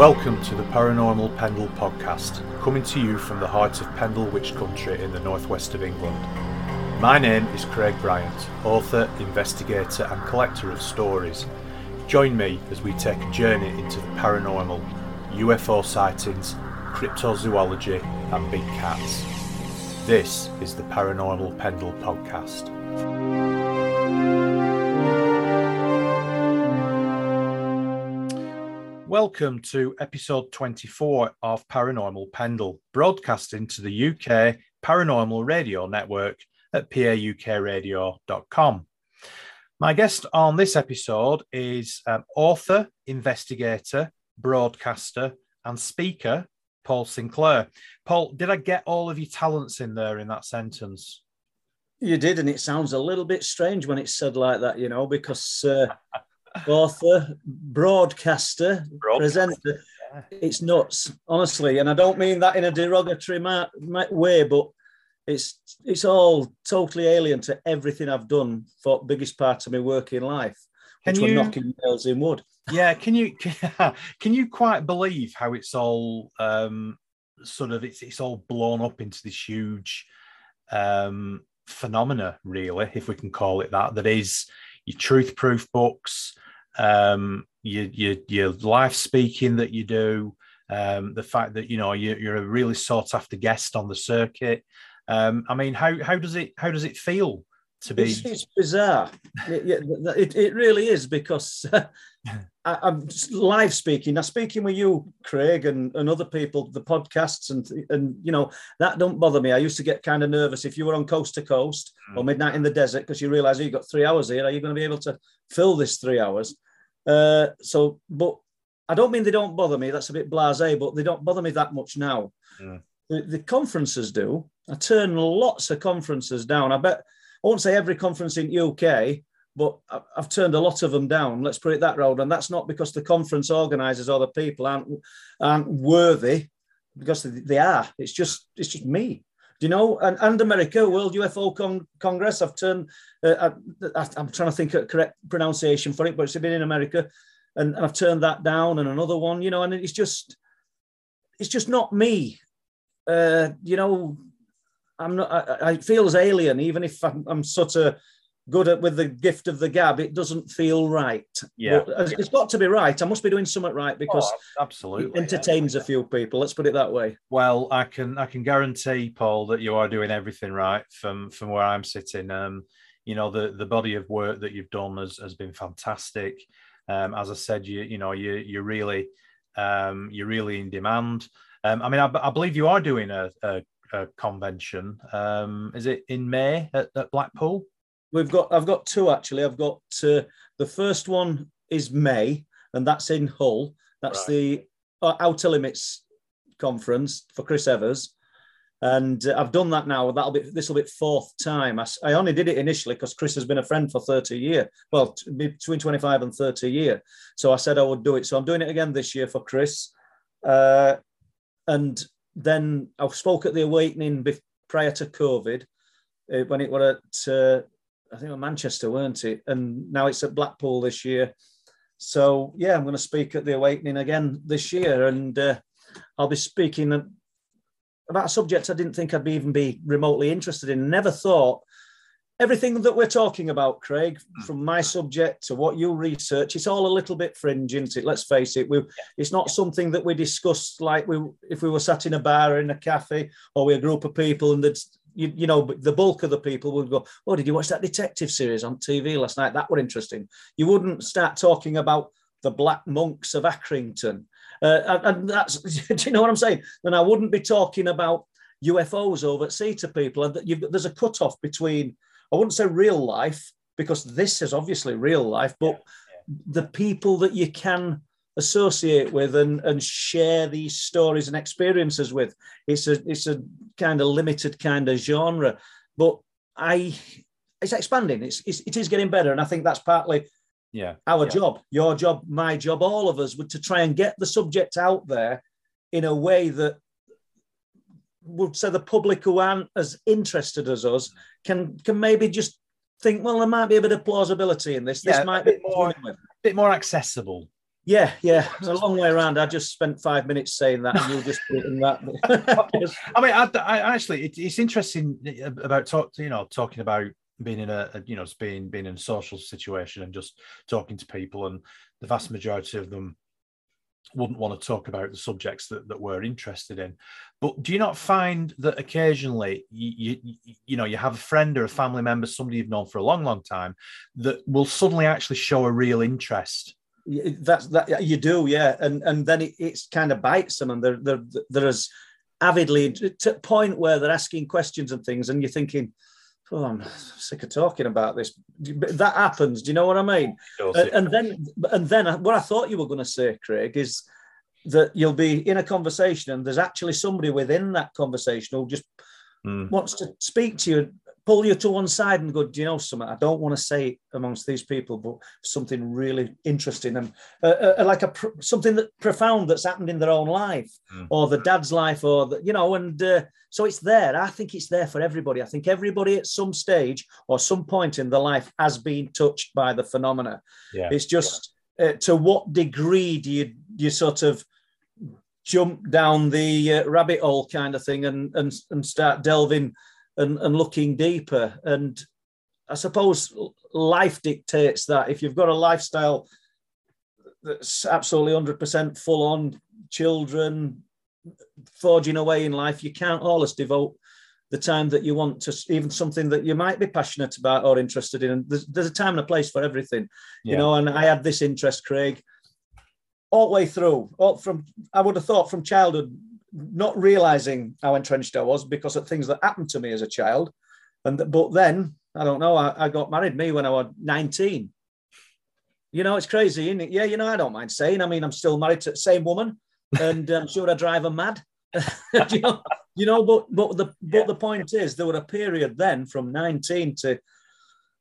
Welcome to the Paranormal Pendle podcast, coming to you from the heart of Pendle Witch Country in the northwest of England. My name is Craig Bryant, author, investigator, and collector of stories. Join me as we take a journey into the paranormal, UFO sightings, cryptozoology, and big cats. This is the Paranormal Pendle podcast. Welcome to episode 24 of Paranormal Pendle, broadcasting to the UK Paranormal Radio Network at paukradio.com. My guest on this episode is um, author, investigator, broadcaster, and speaker, Paul Sinclair. Paul, did I get all of your talents in there in that sentence? You did, and it sounds a little bit strange when it's said like that, you know, because uh, author, broadcaster, broadcaster. presenter. It's nuts, honestly, and I don't mean that in a derogatory ma- ma- way, but it's it's all totally alien to everything I've done for biggest part of my working life, which can you, were knocking nails in wood. Yeah, can you can you quite believe how it's all um, sort of it's it's all blown up into this huge um, phenomena, really, if we can call it that. That is your truth proof books, um, your, your, your speaking that you do, um, the fact that you know you, you're a really sought after guest on the circuit. Um, I mean, how how does it how does it feel to be? It's, it's bizarre. it, it, it, really is because uh, I, am live speaking. Now speaking with you, Craig, and, and other people, the podcasts, and and you know that don't bother me. I used to get kind of nervous if you were on coast to coast mm. or midnight in the desert because you realise oh, you've got three hours here. Are you going to be able to fill this three hours? Uh, so, but I don't mean they don't bother me. That's a bit blasé, but they don't bother me that much now. Mm. The, the, conferences do. I turn lots of conferences down. I bet won't say every conference in UK, but I've turned a lot of them down. Let's put it that road, and that's not because the conference organisers or the people aren't aren't worthy, because they are. It's just it's just me. Do you know? And, and America, World UFO Con- Congress. I've turned. Uh, I, am trying to think of correct pronunciation for it, but it's been in America, and, and I've turned that down. And another one, you know, and it's just, it's just not me. Uh, you know, I'm not. I, I feel alien, even if I'm, I'm sort of good at with the gift of the gab, it doesn't feel right. Yeah, but it's got to be right. I must be doing something right because oh, absolutely it entertains yeah. a few people. Let's put it that way. Well, I can I can guarantee, Paul, that you are doing everything right from from where I'm sitting. Um, you know the the body of work that you've done has has been fantastic. Um, as I said, you you know you you're really um, you're really in demand. Um, I mean, I, I believe you are doing a, a, a convention. Um, is it in May at, at Blackpool? We've got I've got two actually. I've got uh, the first one is May, and that's in Hull. That's right. the uh, Outer Limits conference for Chris Evers, and uh, I've done that now. That'll be this will be fourth time. I, I only did it initially because Chris has been a friend for thirty year. Well, t- between twenty five and thirty year. So I said I would do it. So I'm doing it again this year for Chris, uh, and then I spoke at the Awakening prior to COVID uh, when it was at uh, I think Manchester, weren't it? And now it's at Blackpool this year. So yeah, I'm going to speak at the Awakening again this year, and uh, I'll be speaking about a subject I didn't think I'd be even be remotely interested in. Never thought everything that we're talking about, Craig, hmm. from my subject to what you research, it's all a little bit fringe, isn't it? Let's face it. We, it's not something that we discuss like we if we were sat in a bar or in a cafe or with a group of people and you, you know, the bulk of the people would go, Oh, did you watch that detective series on TV last night? That were interesting. You wouldn't start talking about the Black Monks of Accrington. Uh, and that's, do you know what I'm saying? Then I wouldn't be talking about UFOs over at sea to people. And there's a cut off between, I wouldn't say real life, because this is obviously real life, but yeah, the people that you can associate with and, and share these stories and experiences with. It's a it's a kind of limited kind of genre, but I it's expanding. It's, it's it is getting better, and I think that's partly yeah our yeah. job, your job, my job, all of us, would to try and get the subject out there in a way that would say the public who aren't as interested as us can can maybe just think, well, there might be a bit of plausibility in this. Yeah, this might be more, a bit more accessible Yeah, yeah, it's a long way around. I just spent five minutes saying that, and you'll just put that. I mean, I, I actually, it, it's interesting about talk, you know, talking about being in a, a, you know, being being in a social situation and just talking to people, and the vast majority of them wouldn't want to talk about the subjects that, that we're interested in. But do you not find that occasionally you, you, you know you have a friend or a family member, somebody you've known for a long, long time, that will suddenly actually show a real interest? That's that you do, yeah, and and then it, it's kind of bites them, and they're they're they're as avidly to a point where they're asking questions and things, and you're thinking, oh, I'm sick of talking about this. That happens. Do you know what I mean? and then, and then, what I thought you were going to say, Craig, is that you'll be in a conversation, and there's actually somebody within that conversation who just mm. wants to speak to you pull you to one side and go, do you know something? I don't want to say it amongst these people, but something really interesting and uh, uh, like a something that profound that's happened in their own life mm. or the dad's life or the, you know, and uh, so it's there. I think it's there for everybody. I think everybody at some stage or some point in their life has been touched by the phenomena. Yeah. It's just uh, to what degree do you you sort of jump down the uh, rabbit hole kind of thing and and, and start delving and, and looking deeper. And I suppose life dictates that. If you've got a lifestyle that's absolutely 100% full on, children forging away in life, you can't always devote the time that you want to even something that you might be passionate about or interested in. And there's, there's a time and a place for everything, yeah. you know. And I had this interest, Craig, all the way through. All from I would have thought from childhood, not realizing how entrenched I was because of things that happened to me as a child. And but then I don't know. I, I got married me when I was 19. You know, it's crazy, isn't it? Yeah, you know, I don't mind saying. I mean, I'm still married to the same woman, and I'm sure I drive her mad. you know, you know, but but the but the point is, there were a period then from 19 to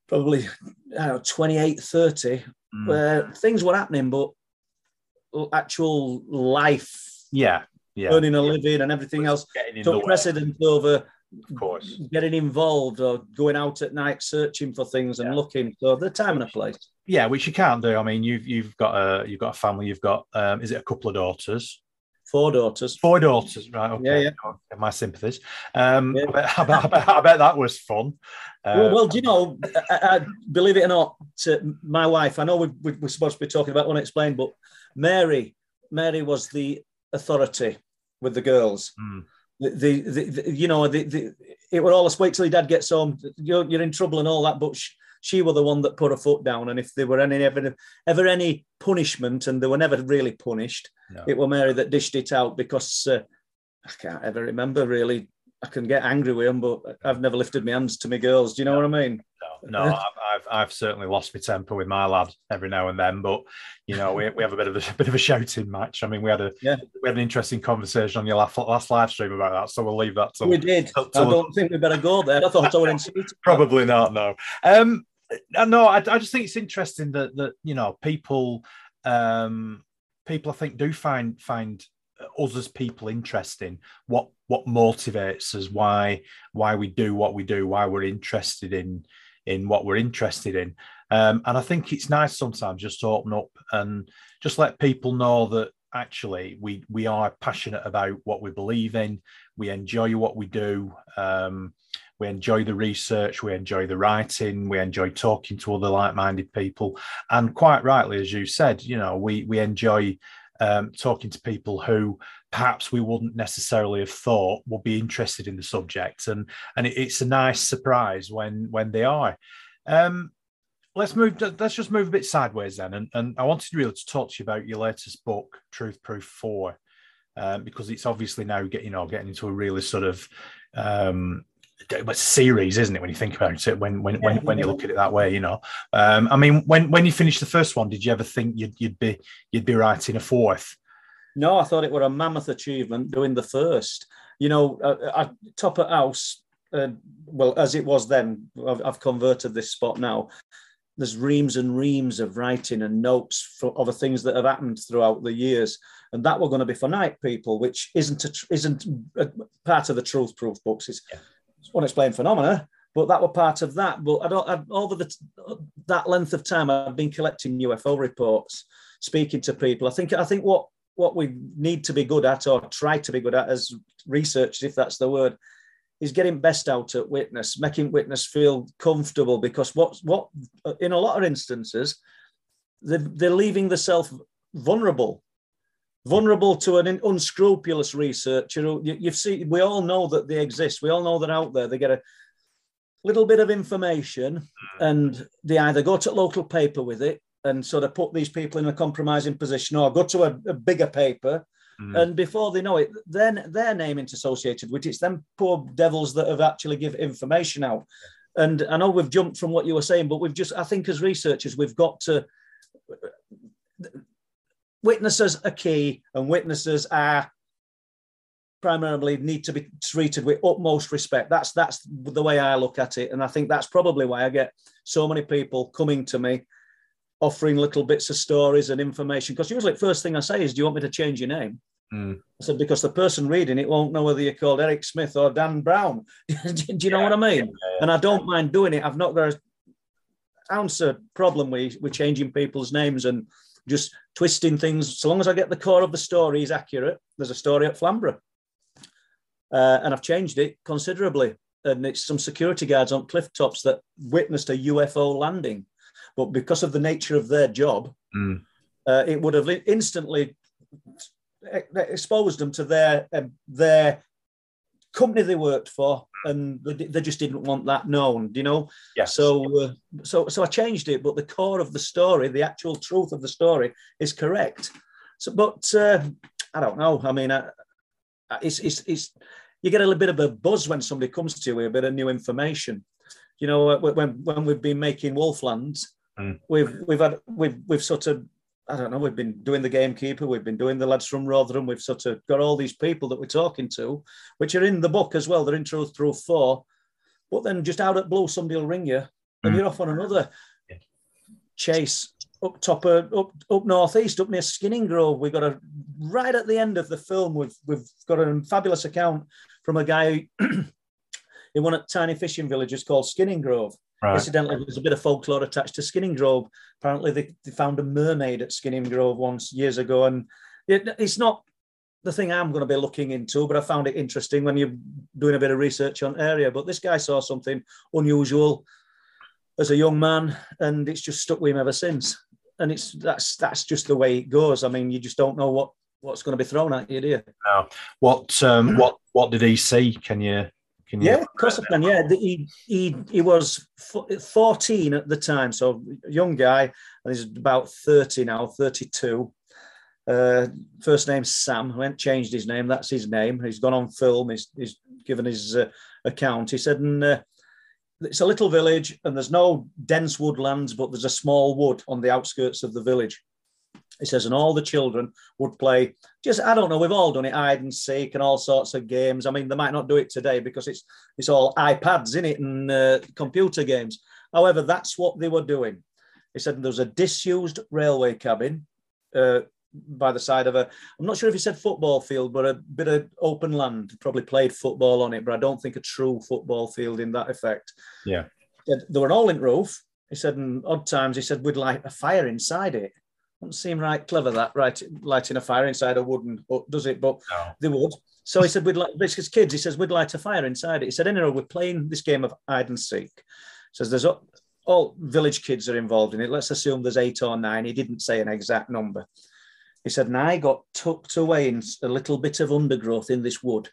probably I don't know 28, 30, mm. where things were happening, but actual life, yeah, yeah. earning a living and everything else took precedence over of course getting involved or going out at night searching for things and yeah. looking so the time and a place yeah which you can't do i mean you've you've got a you've got a family you've got um is it a couple of daughters four daughters four daughters right okay. yeah, yeah. Okay. my sympathies um yeah. I, bet, I, bet, I, bet, that was fun well, well, do you know I, believe it or not to my wife i know we, we, we're supposed to be talking about unexplained but mary mary was the authority with the girls. Mm. The, the, the, you know the, the it would always wait till your dad gets home. You're, you're in trouble and all that, but she, she were the one that put her foot down. And if there were any ever ever any punishment, and they were never really punished, no. it were Mary that dished it out because uh, I can't ever remember really. I can get angry with them, but I've never lifted my hands to my girls. Do you know no. what I mean? No, no, I've, I've, I've certainly lost my temper with my lad every now and then, but you know we, we have a bit of a, a bit of a shouting match. I mean, we had a yeah. we had an interesting conversation on your last, last live stream about that, so we'll leave that. To, we did. I don't think we better go there. I thought I would Probably not. No. Um, no, I, I just think it's interesting that that you know people um people I think do find find as people interesting what what motivates us why why we do what we do why we're interested in in what we're interested in. Um, and I think it's nice sometimes just to open up and just let people know that actually we we are passionate about what we believe in. We enjoy what we do. Um, we enjoy the research. We enjoy the writing. We enjoy talking to other like-minded people. And quite rightly, as you said, you know, we we enjoy um, talking to people who perhaps we wouldn't necessarily have thought would be interested in the subject, and and it, it's a nice surprise when when they are. Um, let's move. Let's just move a bit sideways then, and, and I wanted really to talk to you about your latest book, Truth Proof Four, um, because it's obviously now getting you know getting into a really sort of um, a series, isn't it? When you think about it, when when when, when you look at it that way, you know. Um, I mean, when when you finished the first one, did you ever think you'd you'd be you'd be writing a fourth? No, I thought it were a mammoth achievement doing the first. You know, uh, uh top at house. Uh, well, as it was then, I've, I've, converted this spot now. There's reams and reams of writing and notes for, other things that have happened throughout the years, and that were going to be for night people, which isn't a, isn't a part of the truth proof books. It's yeah unexplained phenomena, but that were part of that. But I don't I, over the that length of time, I've been collecting UFO reports, speaking to people. I think I think what what we need to be good at, or try to be good at as researchers, if that's the word, is getting best out at witness, making witness feel comfortable. Because what what in a lot of instances, they're, they're leaving the self vulnerable vulnerable to an unscrupulous researcher. You, you've seen, we all know that they exist. We all know they're out there. They get a little bit of information and they either go to a local paper with it and sort of put these people in a compromising position or go to a, a bigger paper. Mm. And before they know it, then their name is associated with it. It's them poor devils that have actually give information out. And I know we've jumped from what you were saying, but we've just, I think as researchers, we've got to witnesses are key, and witnesses are primarily need to be treated with utmost respect. That's that's the way I look at it, and I think that's probably why I get so many people coming to me, offering little bits of stories and information. Because usually, the first thing I say is, "Do you want me to change your name?" Mm. I said because the person reading it won't know whether you're called Eric Smith or Dan Brown. Do you know yeah. what I mean? Yeah, and I don't mind doing it. I've not got an ounce of problem with, with changing people's names and just twisting things. So long as I get the core of the story is accurate, there's a story at Flamborough. Uh, and I've changed it considerably. And it's some security guards on cliff tops that witnessed a UFO landing. But because of the nature of their job, mm. uh, it would have instantly exposed them to their um, their company they worked for, and they, they, just didn't want that known, you know. Yes. So, uh, so, so I changed it, but the core of the story, the actual truth of the story, is correct. So, but uh, I don't know. I mean, uh, it's, it's, it's you get a little bit of a buzz when somebody comes to you with a bit of new information. You know, when when we've been making Wolflands, mm. we've we've had we've we've sort of I don't know, we've been doing the gamekeeper, we've been doing the lads from Rotherham, we've sort of got all these people that we're talking to, which are in the book as well. They're in Truth Proof Four. But then just out at blue, somebody will ring you and mm. you're off on another chase up top of, up up northeast, up near Skinningrove. We've got a right at the end of the film, we've we've got a fabulous account from a guy in one of tiny fishing villages called Skinningrove. Right. Incidentally, there's a bit of folklore attached to Skinningrove. Apparently, they, they found a mermaid at Skinningrove once years ago, and it, it's not the thing I'm going to be looking into, but I found it interesting when you're doing a bit of research on area. But this guy saw something unusual as a young man, and it's just stuck with him ever since. And it's that's that's just the way it goes. I mean, you just don't know what what's going to be thrown at you, do you? No. What um, what what did he see? Can you can yeah, of course can. Yeah, he, he he was 14 at the time, so young guy, and he's about 30 now, 32. Uh, first name Sam. Went changed his name. That's his name. He's gone on film. He's, he's given his uh, account. He said, and, uh, "It's a little village, and there's no dense woodlands, but there's a small wood on the outskirts of the village." He says, and all the children would play just, I don't know, we've all done it, hide and seek and all sorts of games. I mean, they might not do it today because it's it's all iPads in it and uh, computer games. However, that's what they were doing. He said there was a disused railway cabin uh, by the side of a, I'm not sure if he said football field, but a bit of open land, probably played football on it, but I don't think a true football field in that effect. Yeah. There were an all in roof. He said, in odd times, he said, we'd light a fire inside it. Doesn't seem right clever that right lighting a fire inside a wooden hut, does it? But no. they would. So he said we'd like because kids. He says we'd light a fire inside it. He said anyway we're playing this game of hide and seek. He says there's all village kids are involved in it. Let's assume there's eight or nine. He didn't say an exact number. He said, and I got tucked away in a little bit of undergrowth in this wood.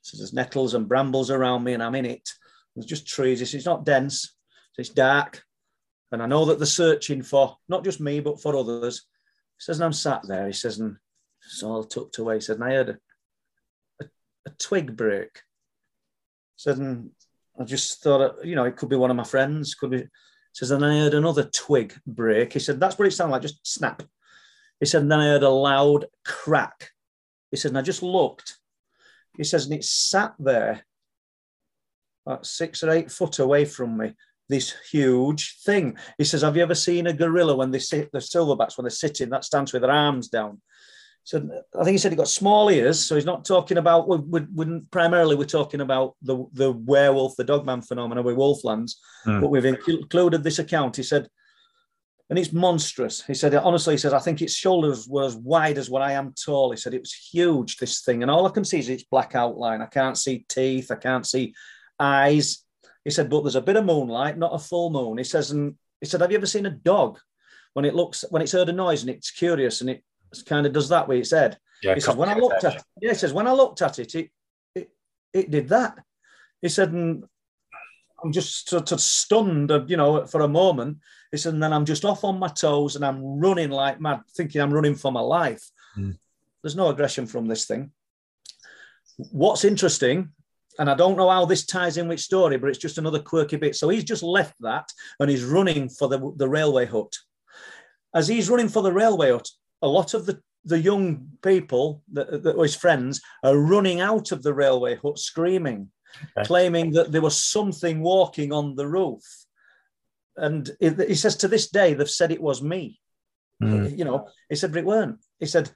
So there's nettles and brambles around me, and I'm in it. There's just trees. It's not dense. It's dark. And I know that they're searching for not just me, but for others. He says, and I'm sat there. He says, and it's all tucked away. He said, and I heard a, a, a twig break. He said, and I just thought, uh, you know, it could be one of my friends. Could be. He says, and I heard another twig break. He said, that's what it sounded like, just snap. He said, and then I heard a loud crack. He said, and I just looked. He says, and it sat there about six or eight foot away from me this huge thing. He says, Have you ever seen a gorilla when they sit, the silverbacks, when they're sitting, that stands with their arms down? So I think he said he got small ears. So he's not talking about. We, we, we primarily we're talking about the the werewolf, the dogman phenomenon with Wolflands, mm. but we've included this account. He said, and it's monstrous. He said honestly. He says, I think its shoulders were as wide as what I am tall. He said it was huge. This thing, and all I can see is its black outline. I can't see teeth. I can't see eyes. He said, but there's a bit of moonlight, not a full moon. He says, and he said, have you ever seen a dog when it looks when it's heard a noise and it's curious and it kind of does that with its head? Yeah, he says, when I looked at it, yeah, he says, when I looked at it, it it, it did that. He said, and I'm just sort of stunned, you know, for a moment. He said, and then I'm just off on my toes and I'm running like mad, thinking I'm running for my life. Mm. There's no aggression from this thing. What's interesting and I don't know how this ties in with story, but it's just another quirky bit. So he's just left that and he's running for the, the railway hut. As he's running for the railway hut, a lot of the, the young people that, that were his friends are running out of the railway hut screaming, okay. claiming that there was something walking on the roof. And he says to this day, they've said it was me. Mm. You know, he said, but it weren't. He said,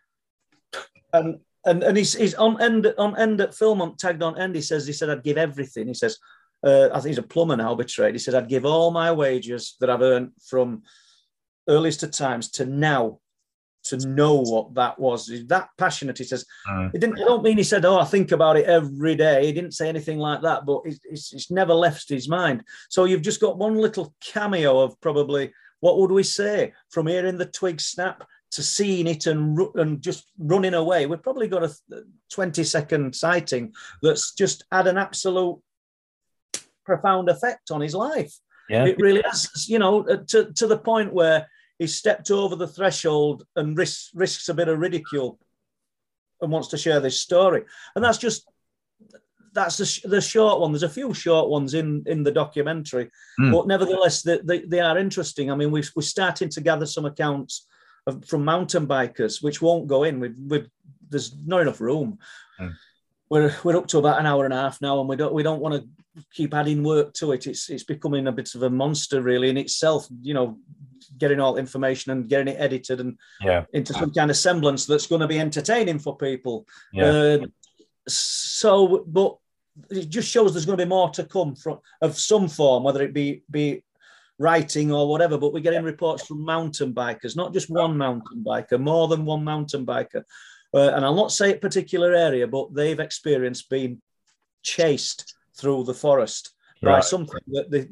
and and and he's he's on end on end at Philmont tagged on end. He says he said I'd give everything. He says uh, I think he's a plumber now, betrayed. He said I'd give all my wages that I've earned from earliest of times to now to know what that was. He's that passionate. He says mm. it didn't. I don't mean he said, "Oh, I think about it every day." He didn't say anything like that, but it's, it's, it's never left his mind. So you've just got one little cameo of probably what would we say from hearing the twig snap to seeing it and, and just running away. We've probably got a 20 second sighting that's just had an absolute profound effect on his life. Yeah. It really has, you know, uh, to, to the point where he stepped over the threshold and risks, risks a bit of ridicule and wants to share this story. And that's just that's the, the short one. There's a few short ones in in the documentary, mm. but nevertheless, they, they, they, are interesting. I mean, we, we're starting to gather some accounts from mountain bikers, which won't go in. With, with there's not enough room. Mm. We're we're up to about an hour and a half now, and we don't we don't want to keep adding work to it. It's it's becoming a bit of a monster really in itself. You know, getting all information and getting it edited and yeah. into some kind of semblance that's going to be entertaining for people. Yeah. Uh, so, but it just shows there's going to be more to come from of some form, whether it be be writing or whatever, but we're getting reports from mountain bikers, not just one mountain biker, more than one mountain biker. Uh, and I'll not say a particular area, but they've experienced being chased through the forest right. by something that the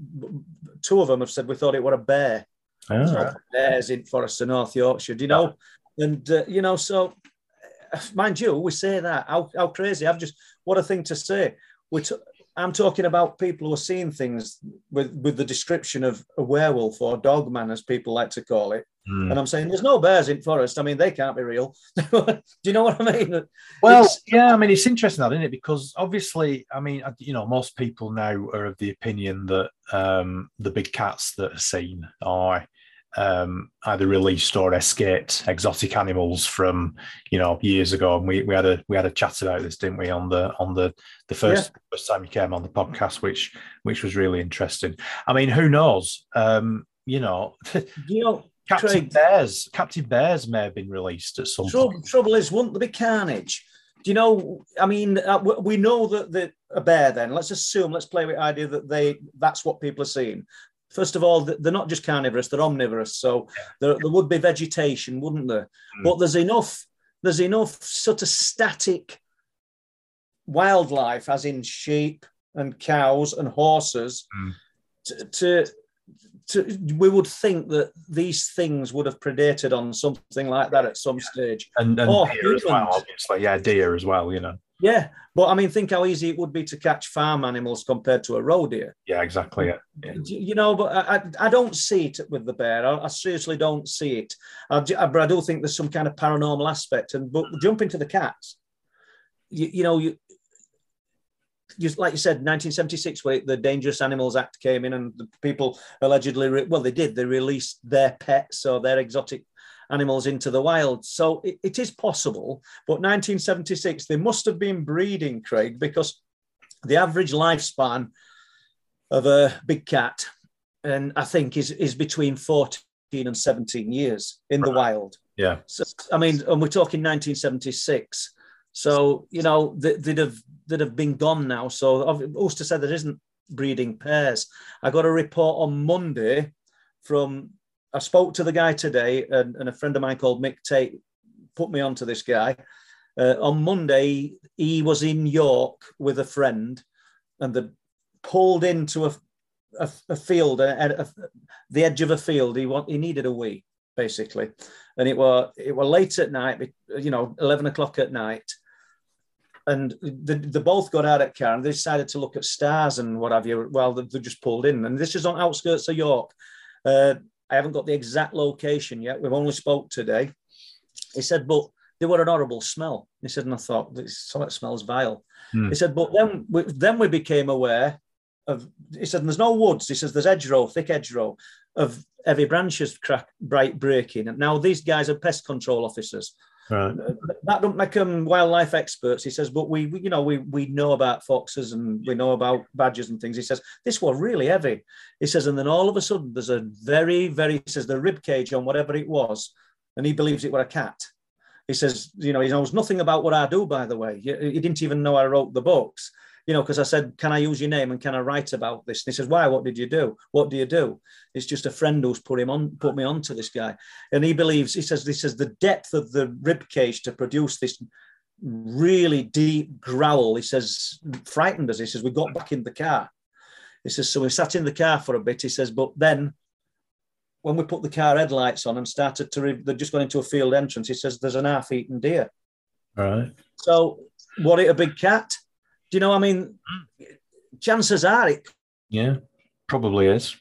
two of them have said we thought it were a bear. Oh. bears in Forest of North Yorkshire, do you know? And uh, you know, so mind you, we say that how, how crazy. I've just what a thing to say. We t- I'm talking about people who are seeing things with, with the description of a werewolf or dogman, as people like to call it. Mm. And I'm saying there's no bears in forest. I mean, they can't be real. Do you know what I mean? Well, it's, yeah, I mean, it's interesting, that, isn't it? Because obviously, I mean, you know, most people now are of the opinion that um, the big cats that are seen are um, either released or escaped exotic animals from you know years ago, and we, we had a we had a chat about this, didn't we, on the on the the first yeah. first time you came on the podcast, which which was really interesting. I mean, who knows? Um, you know, you know, Captain Craig, Bears, Captain Bears may have been released at some trouble, point. Trouble is, wouldn't there be carnage? Do you know? I mean, uh, we know that the a bear. Then let's assume, let's play with the idea that they that's what people are seeing first of all, they're not just carnivorous; they're omnivorous. So there, there would be vegetation, wouldn't there? Mm. But there's enough. There's enough sort of static wildlife, as in sheep and cows and horses, mm. to, to, to, we would think that these things would have predated on something like that at some stage. And, and deer as well, obviously. Yeah, deer as well, you know. Yeah, but I mean, think how easy it would be to catch farm animals compared to a roe deer. Yeah, exactly. Yeah. yeah. You know, but I, I don't see it with the bear. I, I seriously don't see it. I, but I do think there's some kind of paranormal aspect. And but jump into the cats. You, you know, you, you, like you said, 1976, where the Dangerous Animals Act came in, and the people allegedly, re- well, they did, they released their pets or their exotic animals into the wild. So it, it is possible. But 1976, they must have been breeding, Craig, because the average lifespan of a big cat, and I think is, is between 14 and 17 years in the wild. Yeah. So, I mean, and we're talking 1976. So you know they, would have they'd have been gone now. So Ulster said there isn't breeding pairs. I got a report on Monday from. I spoke to the guy today, and, and a friend of mine called Mick Tate put me onto this guy. Uh, on Monday, he was in York with a friend, and they pulled into a a, a field, a, the edge of a field. He want, he needed a wee, basically, and it were it were late at night, you know, eleven o'clock at night, and they, they both got out at car and they decided to look at stars and what have you. Well, they, they just pulled in, and this is on outskirts of York. Uh, I haven't got the exact location yet. We've only spoke today. He said, but they were an horrible smell. He said, and I thought, this it smells vile. Hmm. He said, but then we, then we became aware of, he said, there's no woods. He says, there's hedgerow, thick hedgerow of heavy branches crack, bright breaking. And now these guys are pest control officers. Right. Uh, that don't make them wildlife experts. He says, but we, we, you know, we we know about foxes and we know about badgers and things. He says this was really heavy. He says, and then all of a sudden there's a very, very. He says the rib cage on whatever it was, and he believes it were a cat. He says, you know, he knows nothing about what I do. By the way, he, he didn't even know I wrote the books you know, because I said, can I use your name and can I write about this? And he says, why? What did you do? What do you do? It's just a friend who's put him on, put me on to this guy. And he believes, he says, this is the depth of the rib cage to produce this really deep growl. He says, frightened us. He says, we got back in the car. He says, so we sat in the car for a bit. He says, but then when we put the car headlights on and started to, re- they just got into a field entrance. He says, there's an half-eaten deer. All right. So, what it a big cat? Do you know? I mean, chances are it. Yeah, probably is.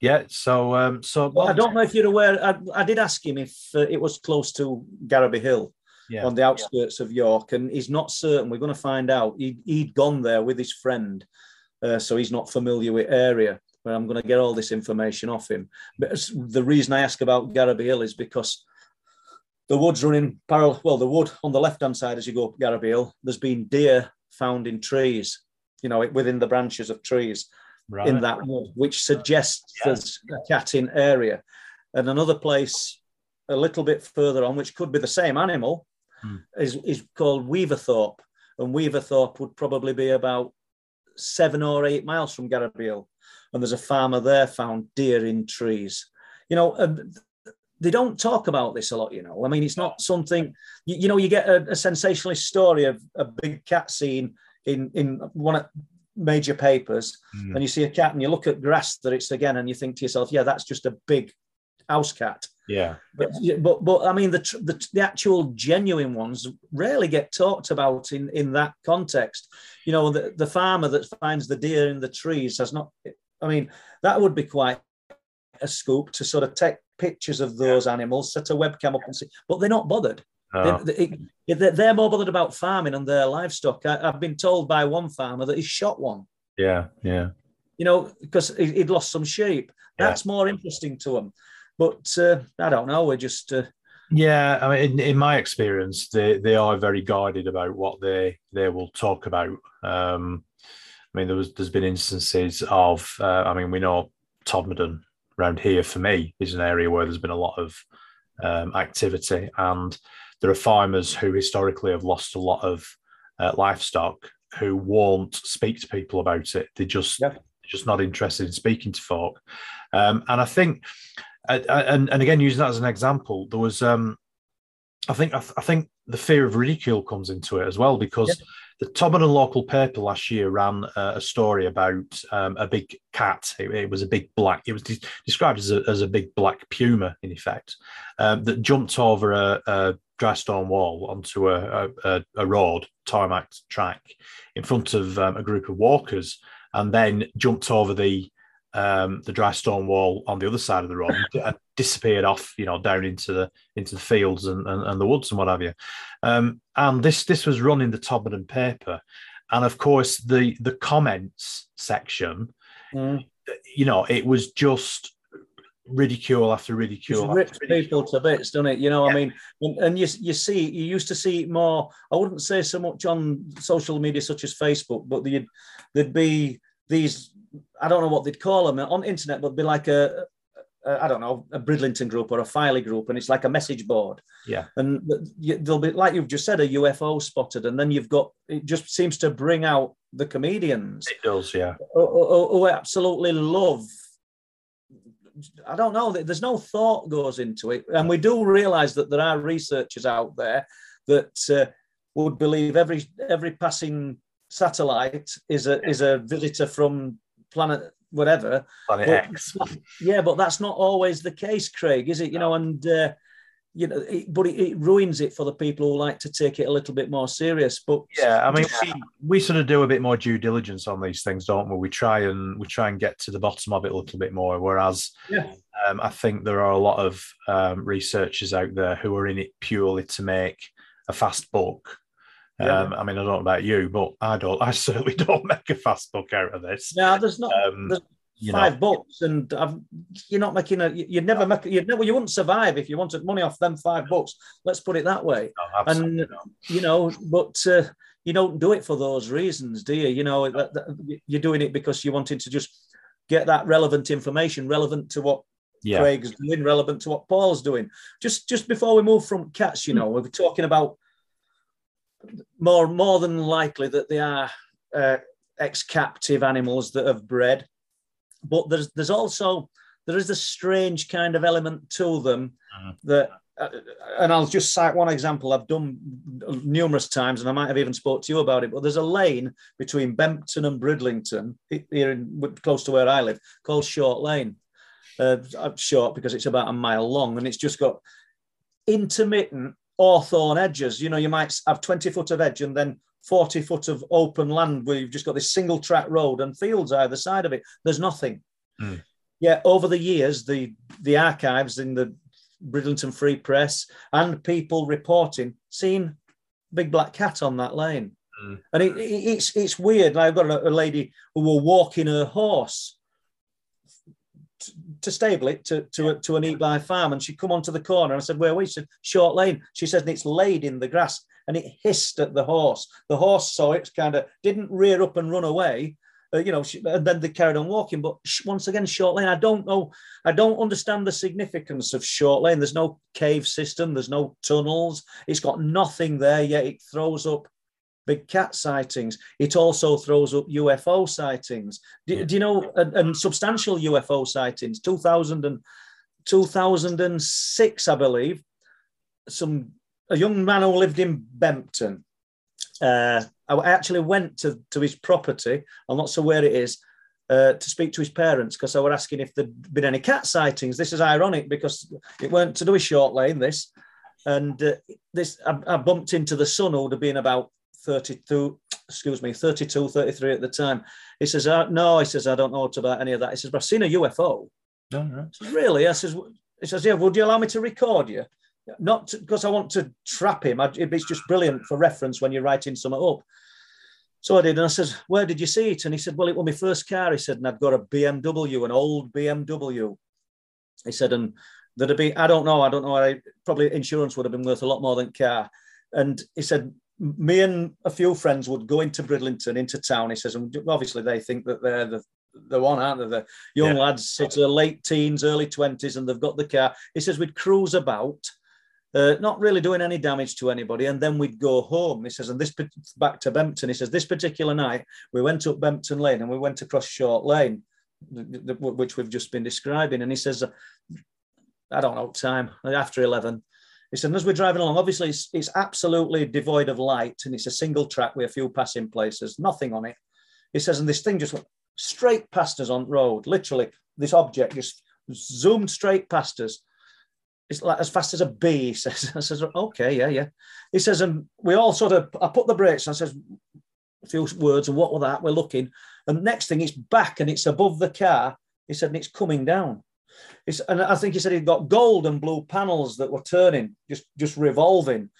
Yeah. So, um, so well, I don't know if you're aware. I, I did ask him if uh, it was close to Garraby Hill. Yeah. on the outskirts yeah. of York, and he's not certain. We're going to find out. He, he'd gone there with his friend, uh, so he's not familiar with area but I'm going to get all this information off him. But the reason I ask about Garraby Hill is because the wood's running parallel. Well, the wood on the left hand side as you go up Garraby Hill, there's been deer found in trees, you know, within the branches of trees right. in that wood, which suggests yeah. there's a cat in area. And another place a little bit further on, which could be the same animal, hmm. is, is called Weaverthorpe. And Weaverthorpe would probably be about seven or eight miles from Garraby Hill and there's a farmer there found deer in trees. You know, um, they don't talk about this a lot. You know, I mean, it's not something. You, you know, you get a, a, sensationalist story of a big cat scene in in one of major papers, mm. and you see a cat and you look at grass that it's again, and you think to yourself, yeah, that's just a big house cat. Yeah. But but, but I mean the, the, the actual genuine ones rarely get talked about in in that context. You know, the the farmer that finds the deer in the trees has not I mean, that would be quite a scoop to sort of take pictures of those animals, set a webcam up and see, but they're not bothered. They, are more bothered about farming and their livestock. I, have been told by one farmer that he shot one. Yeah, yeah. You know, because he'd lost some sheep. That's yeah. more interesting to them. But uh, I don't know. We're just. Uh, yeah, I mean, in, in, my experience, they, they are very guided about what they they will talk about. Um, I mean, there was there's been instances of uh, I mean, we know Todmorden around here for me is an area where there's been a lot of um, activity, and there are farmers who historically have lost a lot of uh, livestock who won't speak to people about it. They just yeah. just not interested in speaking to folk, um, and I think, uh, uh, and and again using that as an example, there was um, I think I, I think the fear of ridicule comes into it as well because. Yeah the Todmorden local paper last year ran uh, a story about um, a big cat. It, it, was a big black. It was de- described as a, as a big black puma, in effect, um, that jumped over a, a, dry stone wall onto a, a, a road tarmac track in front of um, a group of walkers, and then jumped over the um, the dry stone wall on the other side of the road and disappeared off, you know, down into the into the fields and, and, and the woods and what have you. Um, and this this was run in the Todmorden paper, and of course the the comments section, mm. you know, it was just ridicule after ridicule. rips people to bits, doesn't it? You know, yeah. I mean, and you you see, you used to see it more. I wouldn't say so much on social media such as Facebook, but there'd there'd be these I don't know what they'd call them on internet, but be like a, a I don't know a Bridlington group or a Filey group, and it's like a message board. Yeah, and they'll be like you've just said a UFO spotted, and then you've got it just seems to bring out the comedians. It does, yeah, who, who, who absolutely love I don't know. There's no thought goes into it, and we do realise that there are researchers out there that uh, would believe every every passing satellite is a is a visitor from planet whatever. Planet but, X. Yeah, but that's not always the case, Craig, is it? You know, and uh, you know, it, but it, it, ruins it for the people who like to take it a little bit more serious. But yeah, I mean, we, we sort of do a bit more due diligence on these things, don't we? We try and we try and get to the bottom of it a little bit more. Whereas, yeah. um, I think there are a lot of um, researchers out there who are in it purely to make a fast buck. Yeah. Um, I mean, I don't know about you, but I don't. I certainly don't make a fast buck out of this. No, there's not. Um, there's, five know. bucks, and I've, you're not making a. You'd never make. You'd never. You wouldn't survive if you wanted money off them five bucks. Let's put it that way. and not. you know, but uh, you don't do it for those reasons, do you? You know, that, that, you're doing it because you wanted to just get that relevant information, relevant to what yeah. Craig's doing, relevant to what Paul's doing. Just just before we move from cats, you know, we are talking about more more than likely that they are uh, ex-captive animals that have bred but there's there's also there is a strange kind of element to them mm-hmm. that uh, and I'll just cite one example I've done numerous times, and I might have even spoke to you about it. But there's a lane between Bempton and Bridlington here in close to where I live called Short Lane. Uh, short because it's about a mile long, and it's just got intermittent hawthorn edges. You know, you might have 20 foot of edge and then 40 foot of open land where you've just got this single track road and fields either side of it. There's nothing. Mm. Yeah, over the years, the the archives in the Bridlington Free Press and people reporting seen big black cat on that lane. Mm. And it, it, it's it's weird. I've got a, a lady who will walk in her horse to, stable it to to, a, to an eat by farm, and she'd come onto the corner. And I said, "Where we?" She said, "Short lane." She said, "It's laid in the grass." and it hissed at the horse. The horse saw it, kind of didn't rear up and run away. Uh, you know, she, and then they carried on walking. But once again, short lane. I don't know. I don't understand the significance of short lane. There's no cave system. There's no tunnels. It's got nothing there yet. It throws up big cat sightings. It also throws up UFO sightings. Do, do you know? And, and, substantial UFO sightings. 2000 and 2006, I believe. Some a young man who lived in Bempton. Uh, I actually went to, to his property. I'm not sure where it is. Uh, to speak to his parents because I were asking if there'd been any cat sightings. This is ironic because it weren't to do with short lane. This and uh, this I, I, bumped into the son who would have been about 32 excuse me 32 33 at the time he says uh, no he says i don't know about any of that he says but i've seen a ufo oh, right. says, really i says he says yeah would you allow me to record you not because I want to trap him. I, it's just brilliant for reference when you're writing something up. So I did, and I said, "Where did you see it?" And he said, "Well, it was my first car." He said, "And I'd got a BMW, an old BMW." He said, "And there'd be, I don't know, I don't know, I, probably insurance would have been worth a lot more than car." And he said, "Me and a few friends would go into Bridlington, into town." He says, "And obviously they think that they're the the one, aren't they? The young yeah. lads, sort of late teens, early twenties, and they've got the car." He says, "We'd cruise about." uh, not really doing any damage to anybody. And then we'd go home. He says, and this back to Bempton. He says, this particular night, we went up Bempton Lane and we went across Short Lane, which we've just been describing. And he says, I don't know, time after 11. He said, as we're driving along, obviously it's, it's absolutely devoid of light and it's a single track with a few passing places, nothing on it. He says, and this thing just went straight past us on road, literally, this object just zoomed straight past us it's like as fast as a bee. He says, I says, okay, yeah, yeah. He says, and we all sort of, I put the brakes. I says, a few words, and what were that? We're looking, and next thing, it's back and it's above the car. He said, and it's coming down. It's, and I think he said he'd got gold and blue panels that were turning, just just revolving,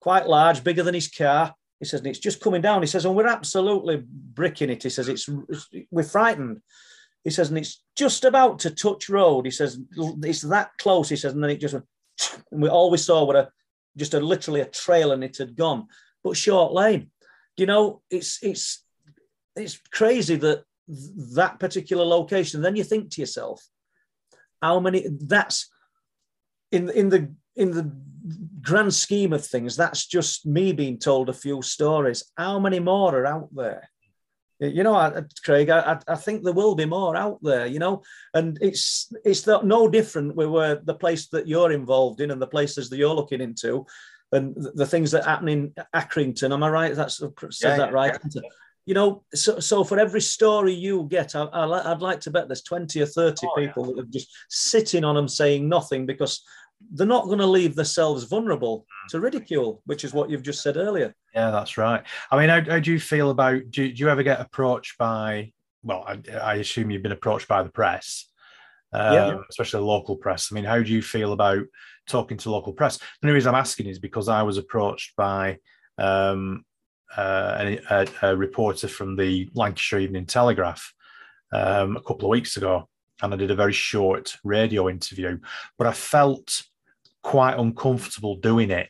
quite large, bigger than his car. He says, and it's just coming down. He says, and we're absolutely bricking it. He says, it's, it's we're frightened. He says, and it's just about to touch road. He says, it's that close. He says, and then it just went, and we all we saw were a, just a literally a trail and it had gone. But short lane, you know, it's it's it's crazy that that particular location. Then you think to yourself, how many? That's in in the in the grand scheme of things. That's just me being told a few stories. How many more are out there? You know, Craig, I, I think there will be more out there. You know, and it's it's no different with where the place that you're involved in and the places that you're looking into, and the things that happen in Accrington. Am I right? That's said yeah, that right? Yeah. You know, so, so for every story you get, I, I, would like to bet there's 20 or 30 oh, people yeah. that are just sitting on them saying nothing because they're not going to leave themselves vulnerable to ridicule, which is what you've just said earlier. Yeah, that's right. I mean, how, how do you feel about? Do, do, you ever get approached by? Well, I, I, assume you've been approached by the press, um, yeah. especially the local press. I mean, how do you feel about talking to local press? The only reason I'm asking is because I was approached by um, uh, a, a, reporter from the Lancashire Evening Telegraph um, a couple of weeks ago, and I did a very short radio interview, but I felt quite uncomfortable doing it.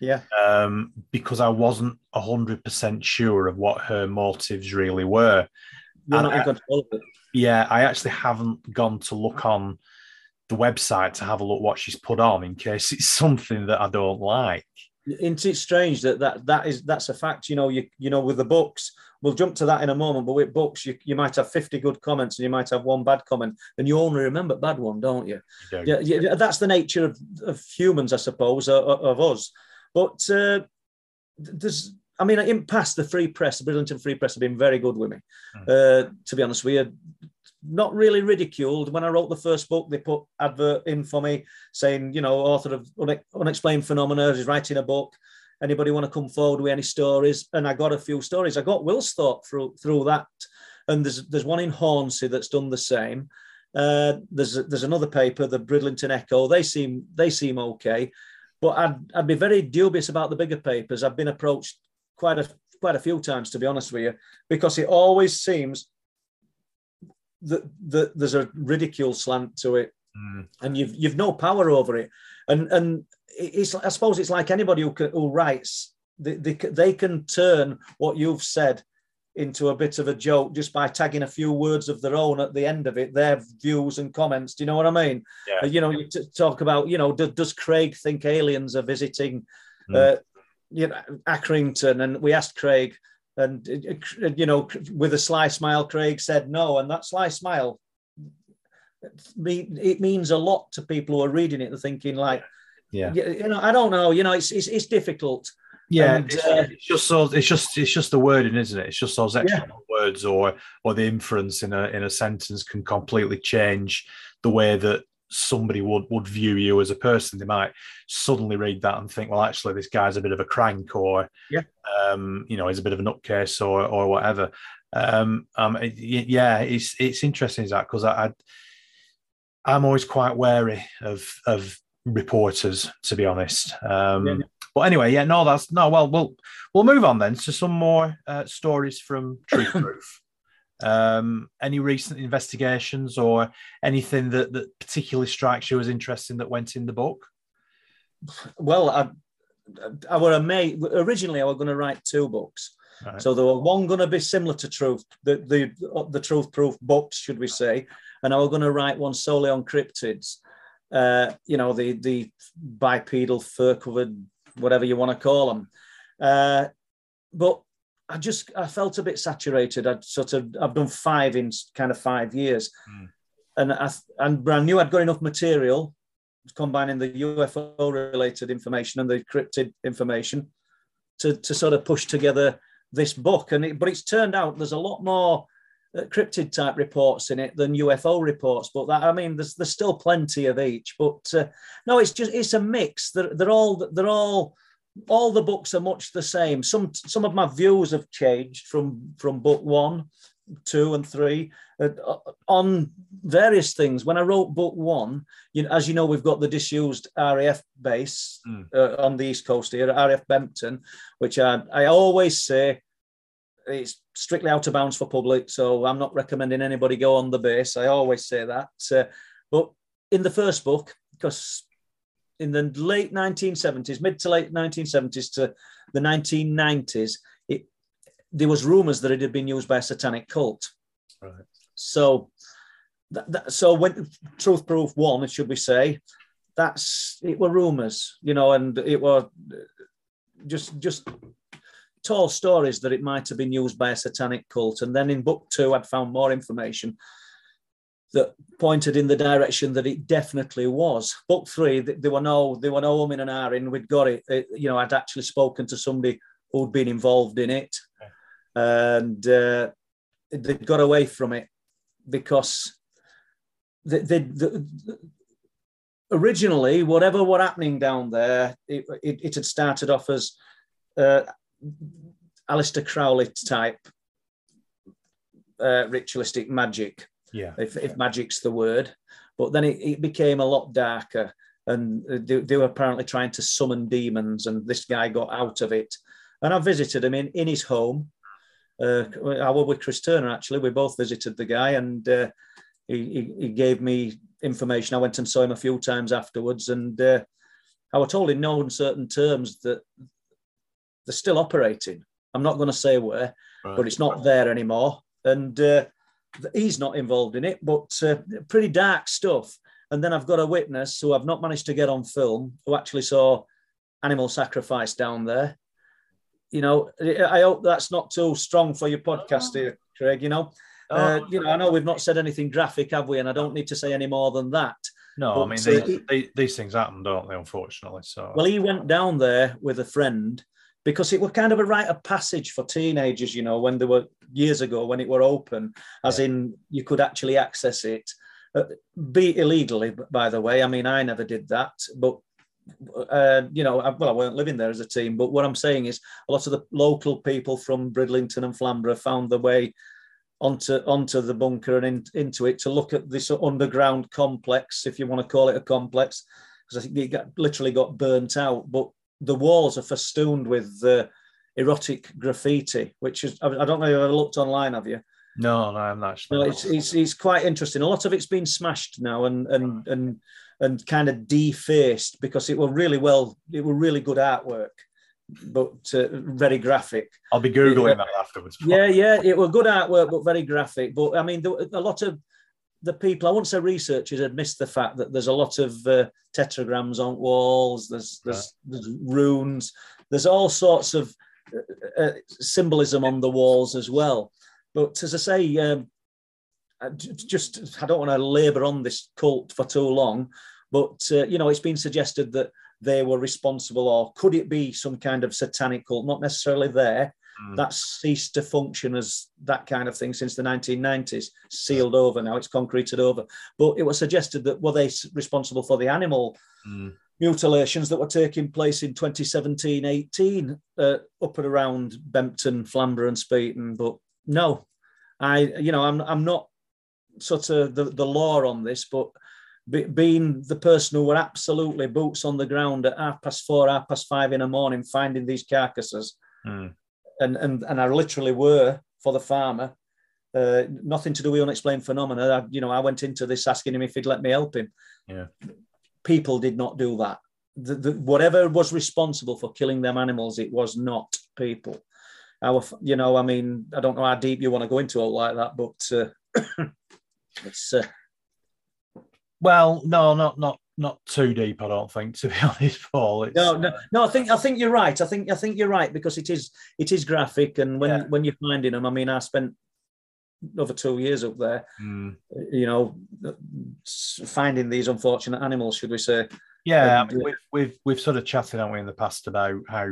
Yeah. Um, because I wasn't 100% sure of what her motives really were. You're not control. Yeah, I actually haven't gone to look on the website to have a look what she's put on in case it's something that I don't like. Isn't it strange that that, that is that's a fact? You know, you you know, with the books, we'll jump to that in a moment. But with books, you, you might have 50 good comments and you might have one bad comment, and you only remember bad one, don't you? you don't. Yeah, yeah, that's the nature of, of humans, I suppose, of, of us. But uh, there's, I mean, in past, the Free Press, the Bridlington Free Press, have been very good with me. Mm. Uh, to be honest we you, not really ridiculed. When I wrote the first book, they put advert in for me saying, you know, author of Unexplained Phenomena is writing a book. Anybody want to come forward with any stories? And I got a few stories. I got Wilsthorpe through through that, and there's there's one in Hornsea that's done the same. Uh, there's there's another paper, the Bridlington Echo. They seem they seem okay, but I'd I'd be very dubious about the bigger papers. I've been approached quite a quite a few times, to be honest with you, because it always seems that, that there's a ridicule slant to it, mm. and you've you've no power over it. And and it's I suppose it's like anybody who can, who writes, they, they they can turn what you've said into a bit of a joke just by tagging a few words of their own at the end of it, their views and comments. Do you know what I mean? Yeah. You know, you talk about, you know, does, does Craig think aliens are visiting, mm. uh, you know, Accrington? And we asked Craig, and you know, with a sly smile, Craig said no, and that sly smile, it means a lot to people who are reading it. They're thinking like, yeah, you know, I don't know, you know, it's it's, it's difficult. Yeah, and, it's, uh, it's, just so it's just it's just the wording, isn't it? It's just those extra yeah. words or or the inference in a in a sentence can completely change the way that somebody would would view you as a person. They might suddenly read that and think, well, actually, this guy's a bit of a crank, or yeah, um, you know, he's a bit of a nutcase, or or whatever. Um, um, yeah, it's it's interesting is that because I, I I'm always quite wary of of reporters, to be honest. Um, yeah. But anyway, yeah, no, that's no. Well, we'll we'll move on then to some more uh, stories from Truth Proof. Um, any recent investigations or anything that, that particularly strikes you as interesting that went in the book? Well, I, I were amazed. Originally, I was going to write two books. Right. So there were one going to be similar to Truth, the, the the Truth Proof books, should we say, and I was going to write one solely on cryptids. Uh, you know, the the bipedal fur covered, whatever you want to call them. Uh, but I just I felt a bit saturated. I'd sort of I've done five in kind of five years, mm. and I and I knew I'd got enough material, combining the UFO related information and the cryptid information, to to sort of push together this book. And it, but it's turned out there's a lot more uh, cryptid type reports in it than UFO reports. But that I mean, there's there's still plenty of each. But uh, no, it's just it's a mix. They're they're all they're all all the books are much the same. Some some of my views have changed from from book one, two, and three uh, on various things. When I wrote book one, you know, as you know, we've got the disused RAF base mm. uh, on the east coast here, RAF Bempton, which I, I always say it's strictly out of bounds for public. So I'm not recommending anybody go on the base. I always say that. Uh, but in the first book, because in the late 1970s, mid to late 1970s to the 1990s, it, there was rumors that it had been used by a satanic cult. Right. So, that, that, so when truth proof one, should we say, that's it were rumours, you know, and it were just just tall stories that it might have been used by a satanic cult. And then in book two, I'd found more information that pointed in the direction that it definitely was. Book three, there were no there were no women and ahhing. We'd got it, it. You know, I'd actually spoken to somebody who'd been involved in it, and uh, they got away from it because they, originally whatever were happening down there, it, it, it had started off as uh, Aleister Crowley type uh, ritualistic magic yeah. if, if magic's the word. But then it, it became a lot darker, and they, they, were apparently trying to summon demons, and this guy got out of it. And I visited him in, in his home. Uh, I was with Chris Turner actually. We both visited the guy, and uh, he, he, he, gave me information. I went and saw him a few times afterwards, and uh, I was told in no uncertain terms that they're still operating. I'm not going to say where, right. but it's not there anymore. And uh, he's not involved in it, but uh, pretty dark stuff. And then I've got a witness who I've not managed to get on film who actually saw animal sacrifice down there. You know, I hope that's not too strong for your podcast here, Craig. You know, oh. uh, you know, I know we've not said anything graphic, have we? And I don't need to say any more than that. No, but, I mean these, uh, these, these things happen, don't they? Unfortunately, so well, he went down there with a friend because it was kind of a rite of passage for teenagers, you know, when they were years ago when it were open, as yeah. in you could actually access it, uh, be illegally, by the way. I mean, I never did that, but uh, you know, I, well, I weren't living there as a team, but what I'm saying is a lot of the local people from Bridlington and Flamborough found their way onto onto the bunker and in, into it to look at this underground complex, if you want to call it a complex, because I think it got, literally got burnt out. But the walls are festooned with uh, erotic graffiti, which is I don't know if you've ever looked online, have you? No, no, I'm not. sure. no, it's, it's, it's quite interesting. A lot of it's been smashed now and and and and kind of defaced because it were really well, it were really good artwork, but uh, very graphic. I'll be googling it, that afterwards. Yeah, yeah, it were good artwork, but very graphic. But I mean, a lot of the people, I won't say researchers, had missed the fact that there's a lot of uh, tetragrams on walls, there's, there's, right. there's runes, there's all sorts of uh, uh, symbolism on the walls as well. But as I say, um, I just I don't want to labour on this cult for too long, but uh, you know, it's been suggested that they were responsible, or could it be some kind of satanic cult? Not necessarily there, Mm. That's ceased to function as that kind of thing since the 1990s, sealed over now, it's concreted over. But it was suggested that were they responsible for the animal mm. mutilations that were taking place in 2017 18 uh, up and around Bempton, Flamborough, and Speeton? But no, I, you know, I'm, I'm not sort of the, the law on this, but being the person who were absolutely boots on the ground at half past four, half past five in the morning, finding these carcasses, mm and and and I literally were for the farmer. Uh, nothing to do with unexplained phenomena. I, you know, I went into this asking him if he'd let me help him. Yeah. People did not do that. The, the, whatever was responsible for killing them animals, it was not people. Our, you know, I mean, I don't know how deep you want to go into it like that, but uh, it's. Uh, well, no, not not not too deep, I don't think, to be honest, Paul. It's, no, no, no. I think I think you're right. I think I think you're right because it is it is graphic, and when yeah. when you're finding them, I mean, I spent over two years up there, mm. you know, finding these unfortunate animals, should we say? Yeah, I mean, we've we've we've sort of chatted, haven't we, in the past about how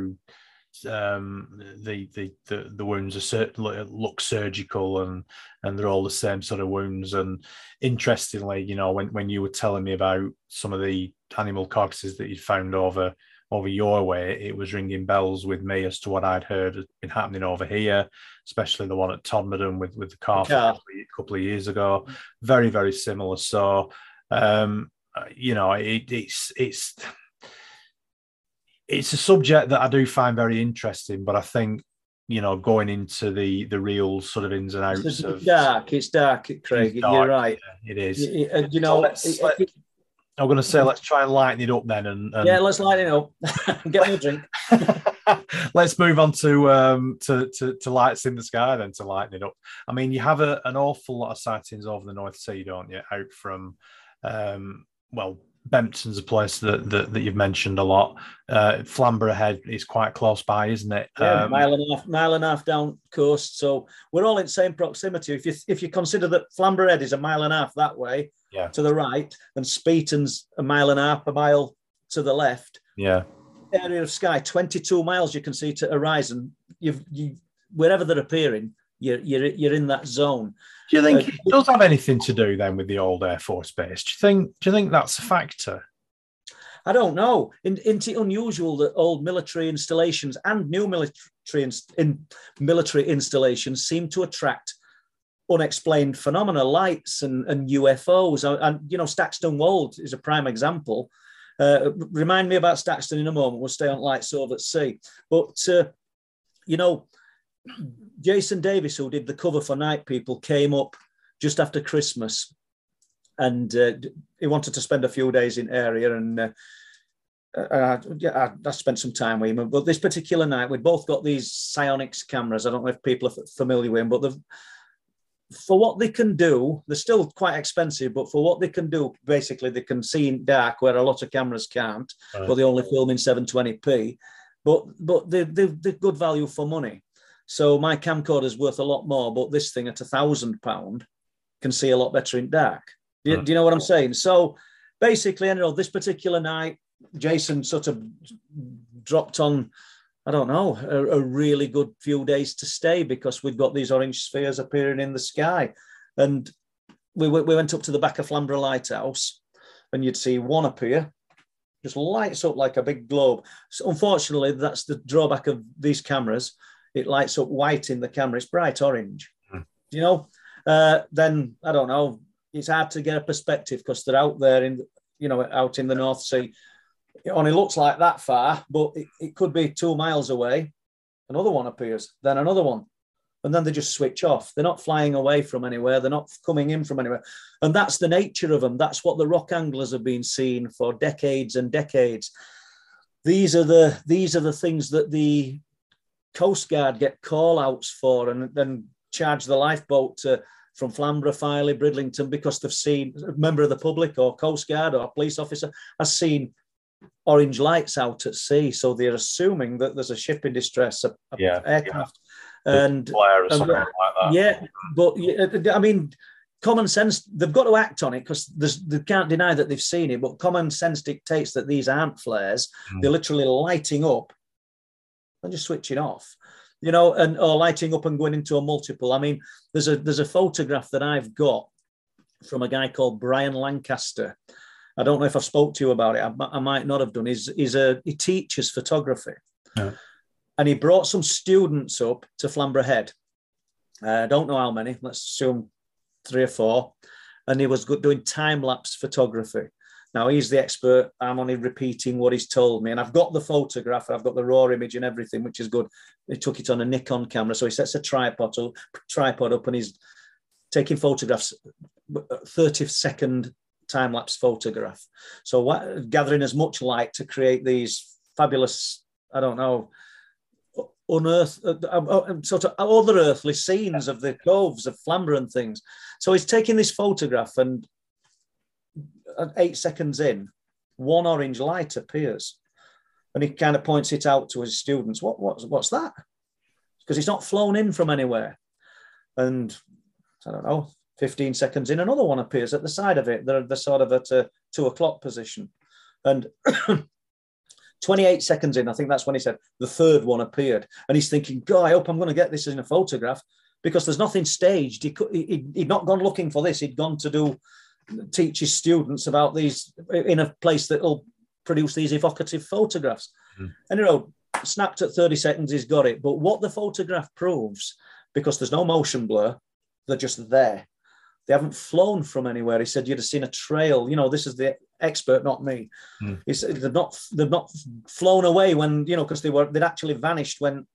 um, the, the the the wounds are certain look surgical and and they're all the same sort of wounds. And interestingly, you know, when when you were telling me about some of the animal carcasses that you'd found over over your way, it was ringing bells with me as to what I'd heard had been happening over here, especially the one at Todmorden with with the calf yeah. a couple of years ago. Very very similar. So, um, you know, it, it's it's it's a subject that I do find very interesting, but I think you know going into the the real sort of ins and outs it's of dark. It's dark, Craig. It's dark, you're right. Yeah, it is. You, you know, so let, I'm going to say let's try and lighten it up then. And, and yeah, let's lighten it up. Get me a drink. Let's move on to, um, to, to to lights in the sky then to lighten it up. I mean, you have a, an awful lot of sightings over the North Sea, don't you? Out from um, well, Bempton's a place that, that, that you've mentioned a lot. Uh, Flamborough Head is quite close by, isn't it? Yeah, um, mile and a half, mile and a half down coast. So we're all in the same proximity. If you if you consider that Flamborough Head is a mile and a half that way yeah. to the right, and Speeton's a mile and a half, a mile to the left. Yeah. Area of sky, 22 miles you can see to horizon. You've you wherever they're appearing, you're you're you're in that zone. Do you think uh, it does have anything to do then with the old Air Force base? Do you think? Do you think that's a factor? I don't know. Isn't it unusual that old military installations and new military in, in military installations seem to attract unexplained phenomena, lights and, and UFOs? And you know, Staxton Wold is a prime example. Uh, remind me about Staxton in a moment. We'll stay on lights over at sea. But uh, you know, Jason Davis, who did the cover for Night People, came up just after Christmas, and uh, he wanted to spend a few days in area. And uh, uh, yeah, I, I, spent some time with him. But this particular night, we'd both got these SiOnyx cameras. I don't know if people are familiar with them, but for what they can do, they're still quite expensive. But for what they can do, basically, they can see in dark where a lot of cameras can't. Right. But they only film in 720p. But but they, they, they're good value for money. So my camcorder is worth a lot more, but this thing at a thousand pound can see a lot better in dark. Do you, do you know what I'm saying? So basically, you know, this particular night, Jason sort of dropped on, I don't know, a, a really good few days to stay because we've got these orange spheres appearing in the sky. And we, we went up to the back of Flamborough Lighthouse and you'd see one appear, just lights up like a big globe. So unfortunately, that's the drawback of these cameras it lights up white in the camera. It's bright orange. Mm. You know, uh, then I don't know. It's hard to get a perspective because they're out there in, you know, out in the North Sea. It only looks like that far, but it, it could be two miles away. Another one appears, then another one, and then they just switch off. They're not flying away from anywhere. They're not coming in from anywhere, and that's the nature of them. That's what the rock anglers have been seeing for decades and decades. These are the these are the things that the Coast Guard get call outs for and then charge the lifeboat to, from Flamborough, Filey, Bridlington because they've seen a member of the public or Coast Guard or police officer has seen orange lights out at sea. So they're assuming that there's a ship in distress, a, a yeah, aircraft. Yeah. And, and like yeah, but I mean, common sense, they've got to act on it because they can't deny that they've seen it, but common sense dictates that these aren't flares. Mm. They're literally lighting up and just switching off. You know and or lighting up and going into a multiple. I mean there's a there's a photograph that i've got from a guy called brian lancaster. I don't know if i've spoke to you about it. I, I might not have done. He's, he's a he teaches photography. Yeah. and he brought some students up to flamborough head. Uh, i don't know how many let's assume three or four. And he was doing time lapse photography now he's the expert. I'm only repeating what he's told me, and I've got the photograph. I've got the raw image and everything, which is good. He took it on a Nikon camera, so he sets a tripod up, tripod up, and he's taking photographs, 30 second time lapse photograph. So what, gathering as much light to create these fabulous, I don't know, unearth uh, uh, uh, sort of other earthly scenes of the coves of Flamborough and things. So he's taking this photograph and eight seconds in, one orange light appears. And he kind of points it out to his students. What, what's, what's that? Because it's not flown in from anywhere. And I don't know, 15 seconds in, another one appears at the side of it. They're, they're sort of at a two o'clock position. And 28 seconds in, I think that's when he said the third one appeared. And he's thinking, God, I hope I'm going to get this in a photograph because there's nothing staged. He could, he, he'd not gone looking for this. He'd gone to do teaches students about these in a place that will produce these evocative photographs. Mm. And you know, snapped at 30 seconds, he's got it. But what the photograph proves, because there's no motion blur, they're just there. They haven't flown from anywhere. He said you'd have seen a trail. You know, this is the expert, not me. Mm. He said they've not they've not flown away when you know because they were they'd actually vanished when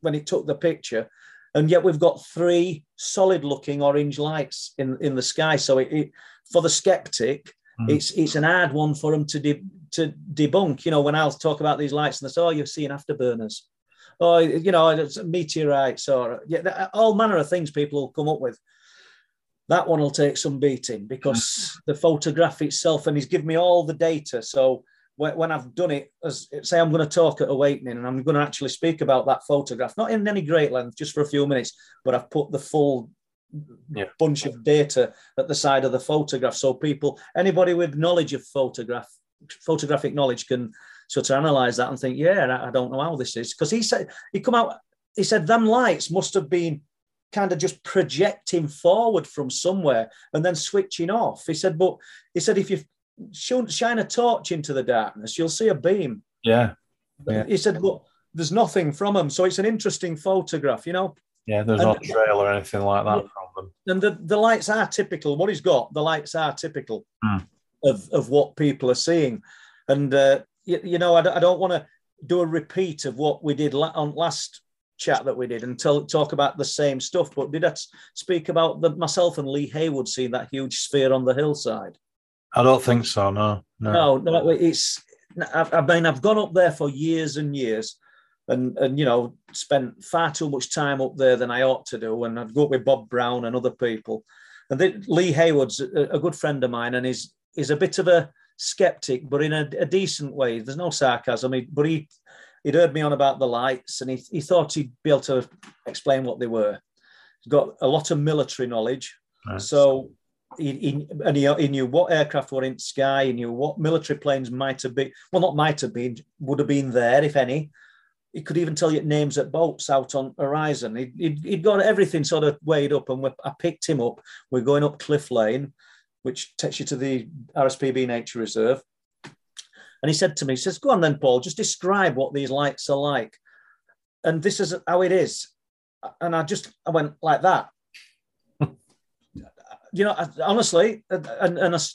when he took the picture and yet we've got three solid looking orange lights in, in the sky. So it, it, for the skeptic, Mm. It's it's an hard one for them to de- to debunk. You know, when I'll talk about these lights and they say, "Oh, you're seeing afterburners," or you know, it's meteorites, or yeah, all manner of things people will come up with. That one will take some beating because mm. the photograph itself, and he's given me all the data. So when I've done it, as say I'm going to talk at Awakening and I'm going to actually speak about that photograph, not in any great length, just for a few minutes, but I've put the full yeah. bunch of data at the side of the photograph. So people, anybody with knowledge of photograph, photographic knowledge can sort of analyze that and think, yeah, I don't know how this is. Because he said, he come out, he said, them lights must have been kind of just projecting forward from somewhere and then switching off. He said, but he said, if you shine a torch into the darkness, you'll see a beam. Yeah. yeah. He said, but there's nothing from them. So it's an interesting photograph, you know? Yeah, there's and, no trail or anything like that from them. And the, the lights are typical. What he's got, the lights are typical mm. of, of what people are seeing. And, uh, you, you know, I, I don't want to do a repeat of what we did la- on last chat that we did and tell, talk about the same stuff. But did I speak about the, myself and Lee Haywood seeing that huge sphere on the hillside? I don't think so. No, no, no. no it's. I mean, I've gone up there for years and years, and and you know, spent far too much time up there than I ought to do. And I'd go up with Bob Brown and other people. And then Lee Haywood's a, a good friend of mine, and he's he's a bit of a skeptic, but in a, a decent way. There's no sarcasm, but he he'd heard me on about the lights, and he, he thought he'd be able to explain what they were. He's got a lot of military knowledge, nice. so he, he, and he, he, knew what aircraft were in sky. He knew what military planes might have been. Well, not might have been, would have been there, if any. He could even tell you names at boats out on horizon. He'd, he'd, he'd got everything sort of weighed up, and I picked him up. We're going up Cliff Lane, which takes you to the RSPB Nature Reserve. And he said to me, he says, "Go on then, Paul. Just describe what these lights are like." And this is how it is. And I just I went like that you know, honestly, and, and,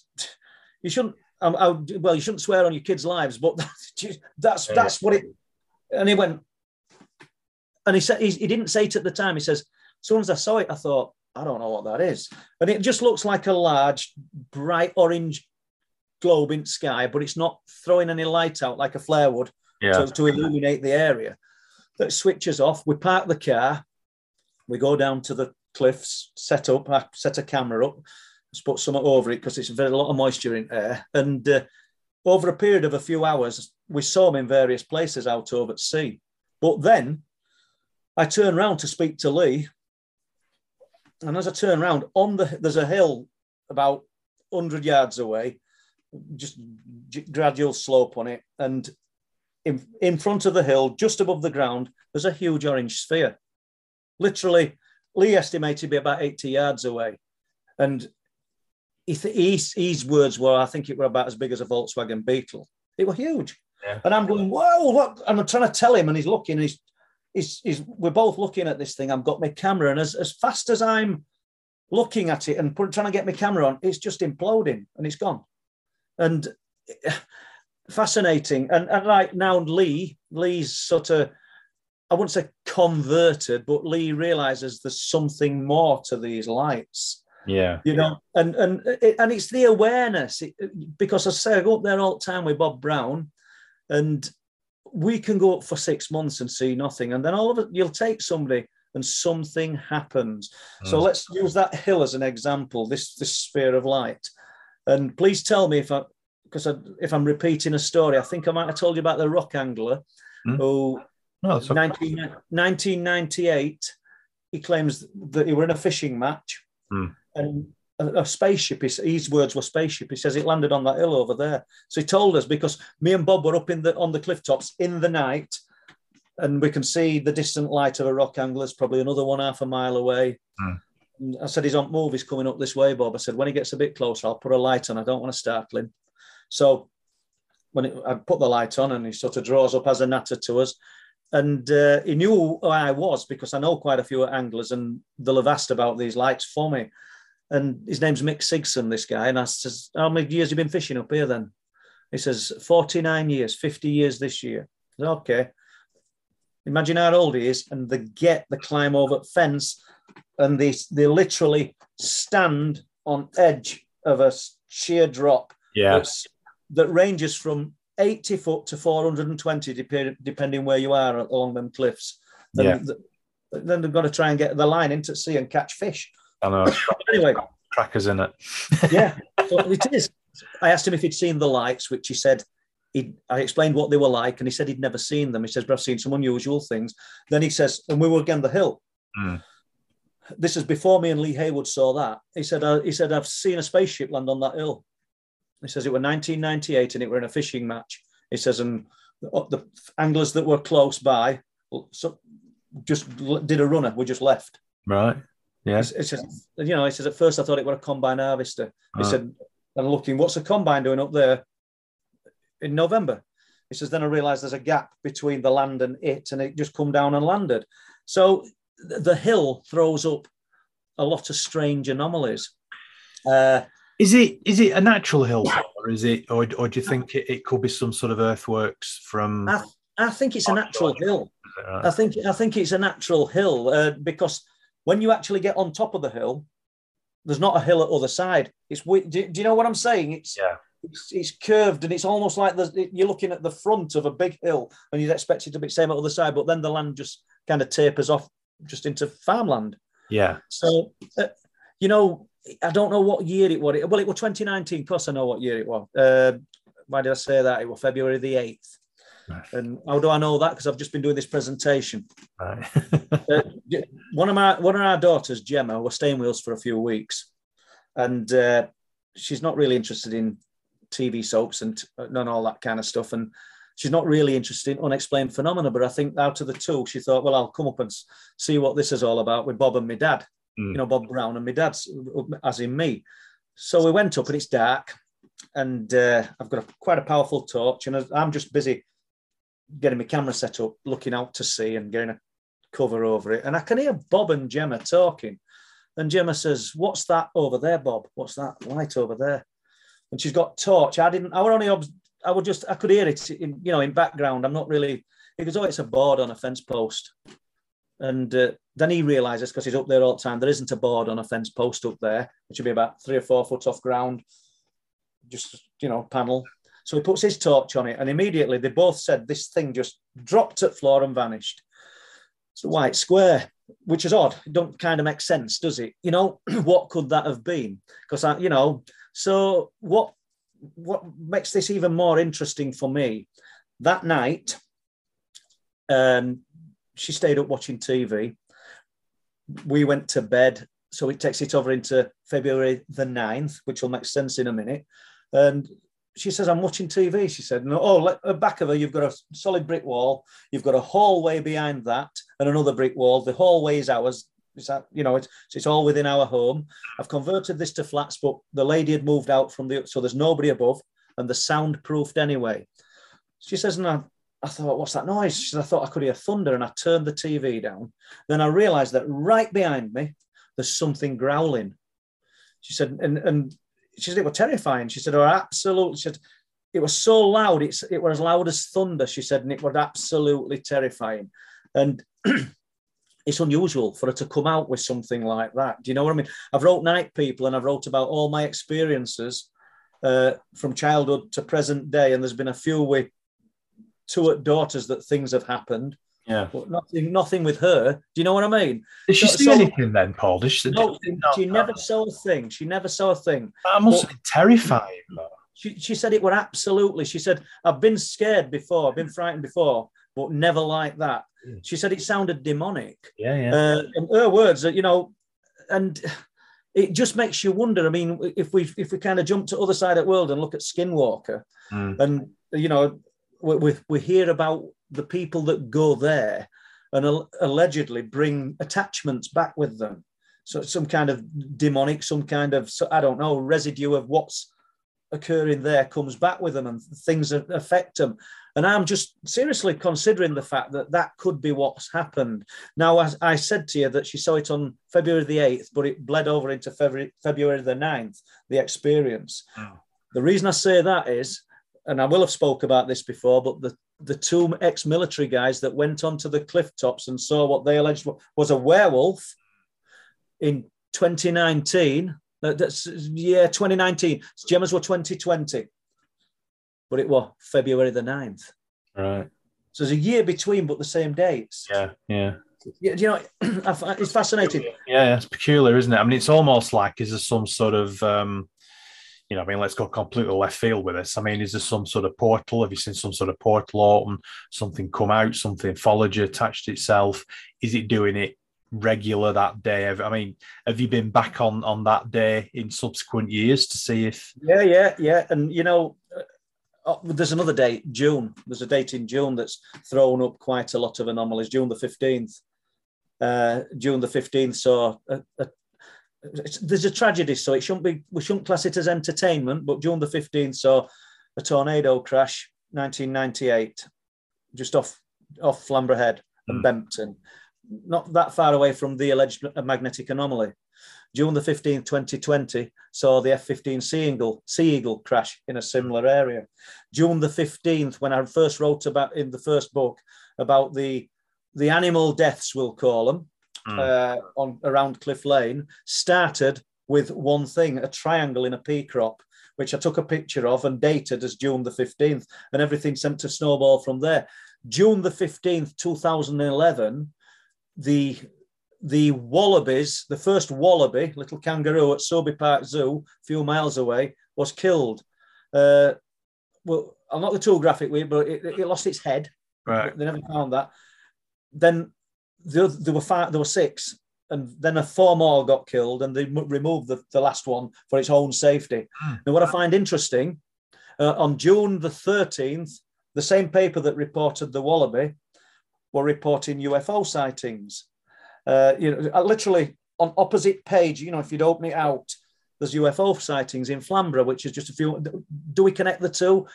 you shouldn't. Um, I, well, you shouldn't swear on your kids' lives, but that's that's what it. And he went, and he said he, he didn't say it at the time. He says, as soon as I saw it, I thought, I don't know what that is, and it just looks like a large, bright orange globe in sky, but it's not throwing any light out like a flare would yeah. to, to illuminate the area. That switches off. We park the car. We go down to the cliffs, set up, I set a camera up, put something over it because it's a lot of moisture in there. And uh, over a period of a few hours, we saw them in various places out over at sea. But then I turned around to speak to Lee. And as I turn around, on the there's a hill about 100 yards away, just gradual slope on it. And in, in front of the hill, just above the ground, there's a huge orange sphere. Literally Lee estimated to be about 80 yards away. And he th- his, words were, I think it were about as big as a Volkswagen Beetle. It were huge. Yeah. And I'm going, whoa, what? And I'm trying to tell him, and he's looking, and he's, he's, he's, we're both looking at this thing. I've got my camera, and as, as fast as I'm looking at it and put, trying to get my camera on, it's just imploding and it's gone. And eh, fascinating. And, and like now, Lee, Lee's sort of I wouldn't say converted, but Lee realizes there's something more to these lights. Yeah, you know, and and and it's the awareness it, because I say I go up there all the time with Bob Brown, and we can go up for six months and see nothing, and then all of it you'll take somebody and something happens. Mm. So let's use that hill as an example. This this sphere of light, and please tell me if I because I, if I'm repeating a story, I think I might have told you about the rock angler mm. who no, 19, 1998, he claims that he were in a fishing match mm. and a, a spaceship, his, his, words were spaceship. He says it landed on that hill over there. So he told us because me and Bob were up in the on the cliff tops in the night and we can see the distant light of a rock angler's probably another one half a mile away. Mm. I said, he's on move, he's coming up this way, Bob. I said, when he gets a bit closer, I'll put a light on. I don't want to startle him. So when it, I put the light on and he sort of draws up as a natter to us, and uh, he knew who I was because I know quite a few anglers, and they'll have asked about these lights for me. And his name's Mick Sigson, this guy. And I says, How many years have you been fishing up here then? He says, 49 years, 50 years this year. Said, okay. Imagine how old he is, and they get the climb over fence, and they, they literally stand on edge of a sheer drop Yeah. That ranges from 80 foot to 420, depending, depending where you are along them cliffs. Then, Yeah. the- then they've got to try and get the line into sea and catch fish. I know. Anyway, Crackers in it. yeah, so it is. I asked him if he'd seen the lights, which he said he. I explained what they were like, and he said he'd never seen them. He says, "But I've seen some unusual things." Then he says, and we were again the hill. Hmm. This is before me and Lee Haywood saw that. He said, uh, "He said I've seen a spaceship land on that hill." He says it were 1998, and it were in a fishing match. He says, and the, the anglers that were close by, so just did a runner. We just left. Right. Yeah. It's, just, you know, he says at first I thought it were a combine harvester. He said, and looking, what's a combine doing up there in November? He says, then I realised there's a gap between the land and it, and it just come down and landed. So the hill throws up a lot of strange anomalies. Uh, Is it is it a natural hill, or is it, or, or do you think it, it could be some sort of earthworks from? I, I think it's a natural hill. Right? I think I think it's a natural hill uh, because when you actually get on top of the hill, there's not a hill at other side. It's do, do you know what I'm saying? It's Yeah. it's, it's curved and it's almost like you're looking at the front of a big hill and you'd expect it to be the same at other side, but then the land just kind of tapers off just into farmland. Yeah. So uh, you know, I don't know what year it was. Well, it was 2019. Of course, I know what year it was. Uh, why did I say that? It was February the 8th. Right. And how do I know that? Because I've just been doing this presentation. Right. Uh, one of my one of our daughters, Gemma, was staying with us for a few weeks, and uh, she's not really interested in TV soaps and, and all that kind of stuff, and she's not really interested in unexplained phenomena. But I think out of the two, she thought, well, I'll come up and see what this is all about with Bob and my dad. Mm. You know, Bob Brown and my dad's, as in me. So we went up, and it's dark, and uh, I've got a, quite a powerful torch, and I'm just busy getting my camera set up, looking out to sea, and getting a cover over it. And I can hear Bob and Gemma talking. And Gemma says, What's that over there, Bob? What's that light over there? And she's got torch. I didn't, I were only, I would just, I could hear it in, you know, in background. I'm not really, he goes, Oh, it's a board on a fence post. And uh, then he realizes, because he's up there all the time, there isn't a board on a fence post up there, which would be about three or four foot off ground, just, you know, panel. So he puts his torch on it, and immediately they both said this thing just dropped at floor and vanished. It's a white square, which is odd. It don't kind of make sense, does it? You know, what could that have been? Because I, you know, so what what makes this even more interesting for me? That night, um, she stayed up watching TV. We went to bed, so it takes it over into February the 9th, which will make sense in a minute. And she says, I'm watching TV. She said, no, oh, le- at back of her, you've got a solid brick wall. You've got a hallway behind that and another brick wall. The hallway is ours. It's you know, it's, it's all within our home. I've converted this to flats, but the lady had moved out from the, so there's nobody above and the soundproofed anyway. She says, and I, thought, what's that noise? She said, I thought I could hear thunder and I turned the TV down. Then I realized that right behind me, there's something growling. She said, and, and she said, it was terrifying. She said, oh, absolutely. She said, it was so loud. It's, it was as loud as thunder, she said, and it was absolutely terrifying. And it's unusual for her to come out with something like that. Do you know what I mean? I've wrote Night People and I've wrote about all my experiences uh, from childhood to present day. And there's been a few with two daughters that things have happened, Yeah. but nothing, nothing with her. Do you know what I mean? Did she So- see so- anything then, Paul? Did she, No, did- she no. never saw a thing. She never saw a thing. That must have been terrifying. Though. She, she said it were absolutely. She said, I've been scared before, I've been frightened before, but never like that. Mm. She said it sounded demonic. Yeah, yeah. Uh, and her words, are, you know, and it just makes you wonder. I mean, if we if we kind of jump to other side of the world and look at Skinwalker, Mm. and you know, we, we, we hear about the people that go there and al- allegedly bring attachments back with them. So some kind of demonic, some kind of I don't know residue of what's occurring there comes back with them and things affect them. And I'm just seriously considering the fact that that could be what's happened. Now, as I said to you that she saw it on February the 8th, but it bled over into February, February the 9th, the experience. Oh. The reason I say that is, and I will have spoke about this before, but the, the two ex-military guys that went onto the cliff tops and saw what they alleged was a werewolf in 2019, Uh, that's yeah, 2019. Gemmas were 2020, but it was February the 9th. Right. So there's a year between, but the same dates. Yeah. Yeah. Yeah, you know, it's fascinating. Yeah, it's peculiar, isn't it? I mean, it's almost like is there some sort of, um, you know, I mean, let's go completely left field with this. I mean, is there some sort of portal? Have you seen some sort of portal open? Something come out? Something followed you, attached itself? Is it doing it regular that day? I mean, have you been back on on that day in subsequent years to see if? Yeah, yeah, yeah. And you know, Oh, there's another date, June. There's a date in June that's thrown up quite a lot of anomalies. June the 15th. Uh, June the 15th saw a, a, there's a tragedy, so it shouldn't be, we shouldn't class it as entertainment, but June the 15th saw a tornado crash, 1998, just off, off Flamborough Head and mm. Bempton, not that far away from the alleged magnetic anomaly. June the 15th, 2020, saw the F 15 Sea Eagle, sea Eagle crash in a similar area. June the 15th, when I first wrote about in the first book about the, the animal deaths, we'll call them, mm. uh, on around Cliff Lane, started with one thing a triangle in a pea crop, which I took a picture of and dated as June the 15th, and everything sent to snowball from there. June the 15th, 2011, the the wallabies, the first wallaby, little kangaroo at Sewerby Park Zoo, a few miles away, was killed. Uh, well, I'm not the too graphic with it, but it, it, lost its head. Right. They never found that. Then there, there were five, there were six, and then a four more got killed, and they removed the, the last one for its own safety. Mm. Now, what I find interesting, uh, on June the 13th, the same paper that reported the wallaby were reporting UFO sightings. Uh, you know, uh, literally on opposite page, you know, if you'd open it out, there's UFO sightings in Flamborough, which is just a few. Do we connect the two?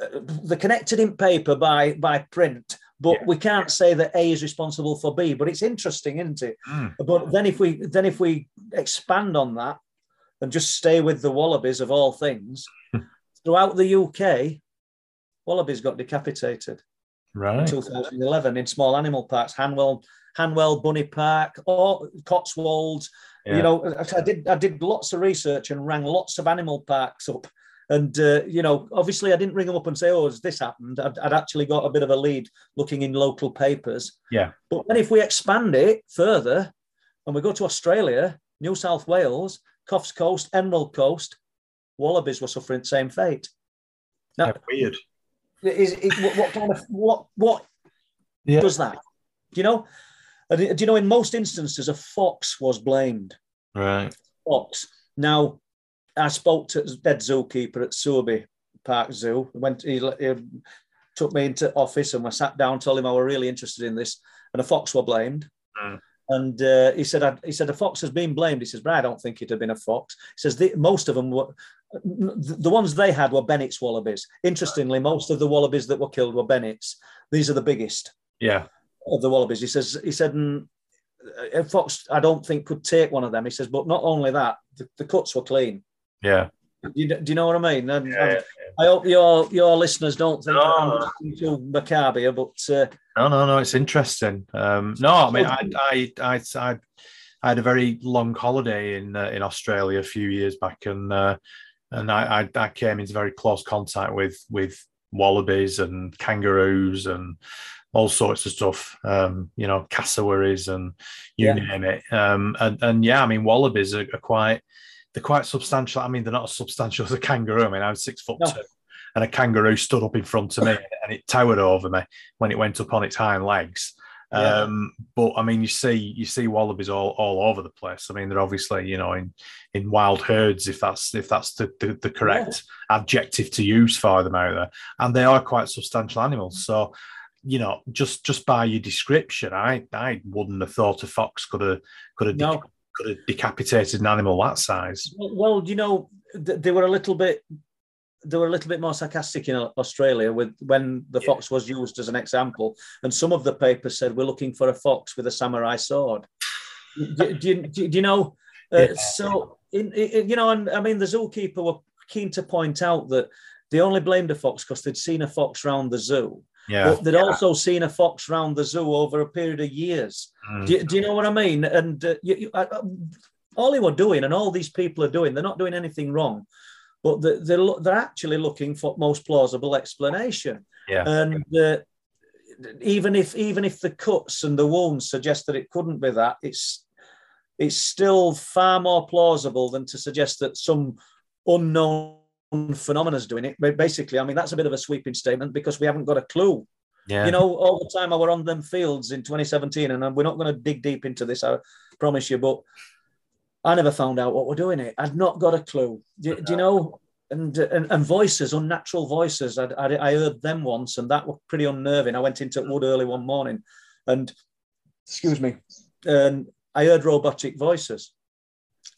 Uh, they're connected in paper by by print, but yeah. we can't say that A is responsible for B. But it's interesting, isn't it? Mm. But then if we then if we expand on that and just stay with the wallabies of all things, throughout the UK, wallabies got decapitated. Right. In 2011 in small animal parks, Hanwell Hanwell Bunny Park, or Cotswolds. Yeah. You know, I did I did lots of research and rang lots of animal parks up. And uh, you know, obviously, I didn't ring them up and say, "Oh, has this happened?" I'd, I'd, actually got a bit of a lead looking in local papers. Yeah. But then, if we expand it further, and we go to Australia, New South Wales, Coffs Coast, Emerald Coast, wallabies were suffering the same fate. Now, weird. Is, is, what, what kind of what what yeah. does that? Do you know? do you know, in most instances, a fox was blamed. Right. Fox. Now, I spoke to the dead zookeeper at Sewerby Park Zoo. Went, he, he took me into office and we sat down, told him I were really interested in this, and a fox were blamed. Mm. And uh, he said, I, he said, a fox has been blamed. He says, but I don't think it had been a fox. He says, the, most of them were, the ones they had were Bennett's wallabies. Interestingly, most of the wallabies that were killed were Bennett's. These are the biggest. Yeah of the Wallabies. He says he said mm, Fox I don't think could take one of them. He says, but not only that, the, the cuts were clean. Yeah. Do you, do you know what I mean? And, yeah, yeah, I hope your your listeners don't think no, I'm too macabre here, but uh, no, no, no, it's interesting. Um, no, I mean, I, I, I, I, I had a very long holiday in uh, in Australia a few years back, and uh, and I, I, I came into very close contact with with wallabies and kangaroos and all sorts of stuff, um, you know, cassowaries and you yeah. name it. Um, and, and yeah, I mean, wallabies are, are, quite, they're quite substantial. I mean, they're not as substantial as a kangaroo. I mean, I was six foot no. two and a kangaroo stood up in front of me and it towered over me when it went up on its hind legs. Yeah. Um, but I mean, you see, you see wallabies all, all over the place. I mean, they're obviously, you know, in in wild herds, if that's if that's the the, the correct yeah. adjective to use for them out there, and they are quite substantial animals. So you know, just just by your description, I I wouldn't have thought a fox could have could have no. Could have decapitated an animal that size. Well, you know, they were a little bit they were a little bit more sarcastic in Australia with when the yeah. fox was used as an example, and some of the papers said we're looking for a fox with a samurai sword. do, do, you, do, you know? Uh, yeah. So, in, in, you know, and I mean, the zookeeper were keen to point out that they only blamed a fox because they'd seen a fox round the zoo yeah. But they'd yeah. also seen a fox round the zoo over a period of years. Mm. Do, do, you know what I mean? And uh, you, you, uh, all they were doing, and all these people are doing, they're not doing anything wrong, but they're, they're, they're actually looking for most plausible explanation. Yeah. And uh, even if even if the cuts and the wounds suggest that it couldn't be that, it's it's still far more plausible than to suggest that some unknown phenomena is doing it. But basically, I mean, that's a bit of a sweeping statement because we haven't got a clue. Yeah. You know, all the time I were on them fields in 2017, and uh, we're not going to dig deep into this, I promise you, but I never found out what we're doing it. I'd not got a clue. Do, do you know? And, and, and voices, unnatural voices. I, I, I heard them once, and that was pretty unnerving. I went into Wood early one morning, and excuse me, and I heard robotic voices.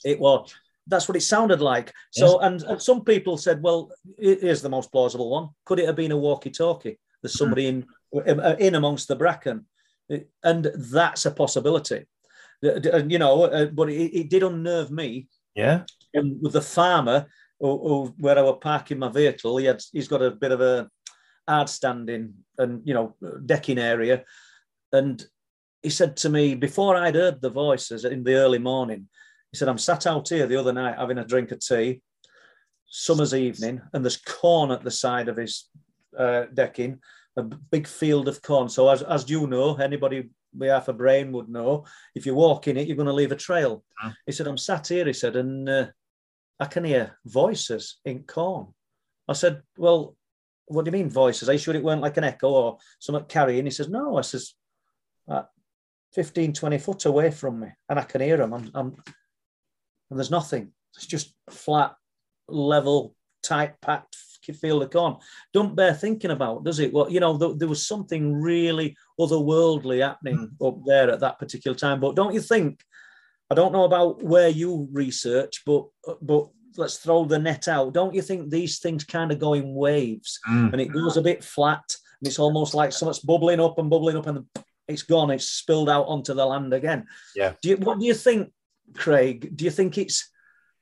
It was that's what it sounded like. So, and, and, some people said, well, here's the most plausible one. Could it have been a walkie-talkie? There's hmm. somebody in uh, in amongst the bracken, uh, and that's a possibility. And You know, uh, but it, it did unnerve me. Yeah. And with the farmer, who, who, where I was parking my vehicle, he had he's got a bit of a hard standing and you know decking area, and he said to me before I'd heard the voices in the early morning, he said, I'm sat out here the other night having a drink of tea, summer's evening, and there's corn at the side of his uh, decking, a big field of corn. So, as, as you know, anybody with half a brain would know, if you walk in it, you're going to leave a trail. Mm. He said, I'm sat here, he said, and uh, I can hear voices in corn. I said, Well, what do you mean voices? Are you sure it weren't like an echo or something carrying? He says, No, I says, uh, 15, 20 foot away from me, and I can hear them. I'm, I'm and there's nothing. It's just flat, level, tight, packed field of corn. Don't bear thinking about, does it? Well, you know, th- there was something really otherworldly happening mm. up there at that particular time. But don't you think? I don't know about where you research, but but let's throw the net out. Don't you think these things kind of go in waves mm. and it goes a bit flat and it's almost like something's bubbling up and bubbling up and it's gone. It's spilled out onto the land again. Yeah. Do you, what do you think Craig, do you think it's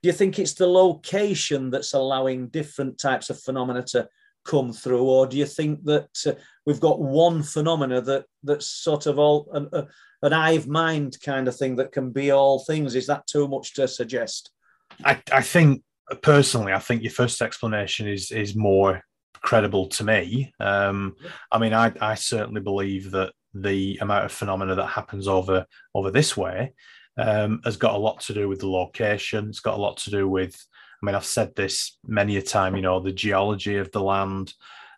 do you think it's the location that's allowing different types of phenomena to come through, or do you think that uh, we've got one phenomena that that's sort of all an, uh, an hive mind kind of thing that can be all things? Is that too much to suggest? I, I think personally, I think your first explanation is is more credible to me. Um, I mean, I, I certainly believe that the amount of phenomena that happens over over this way um, has got a lot to do with the location. It's got a lot to do with, I mean, I've said this many a time, you know, the geology of the land.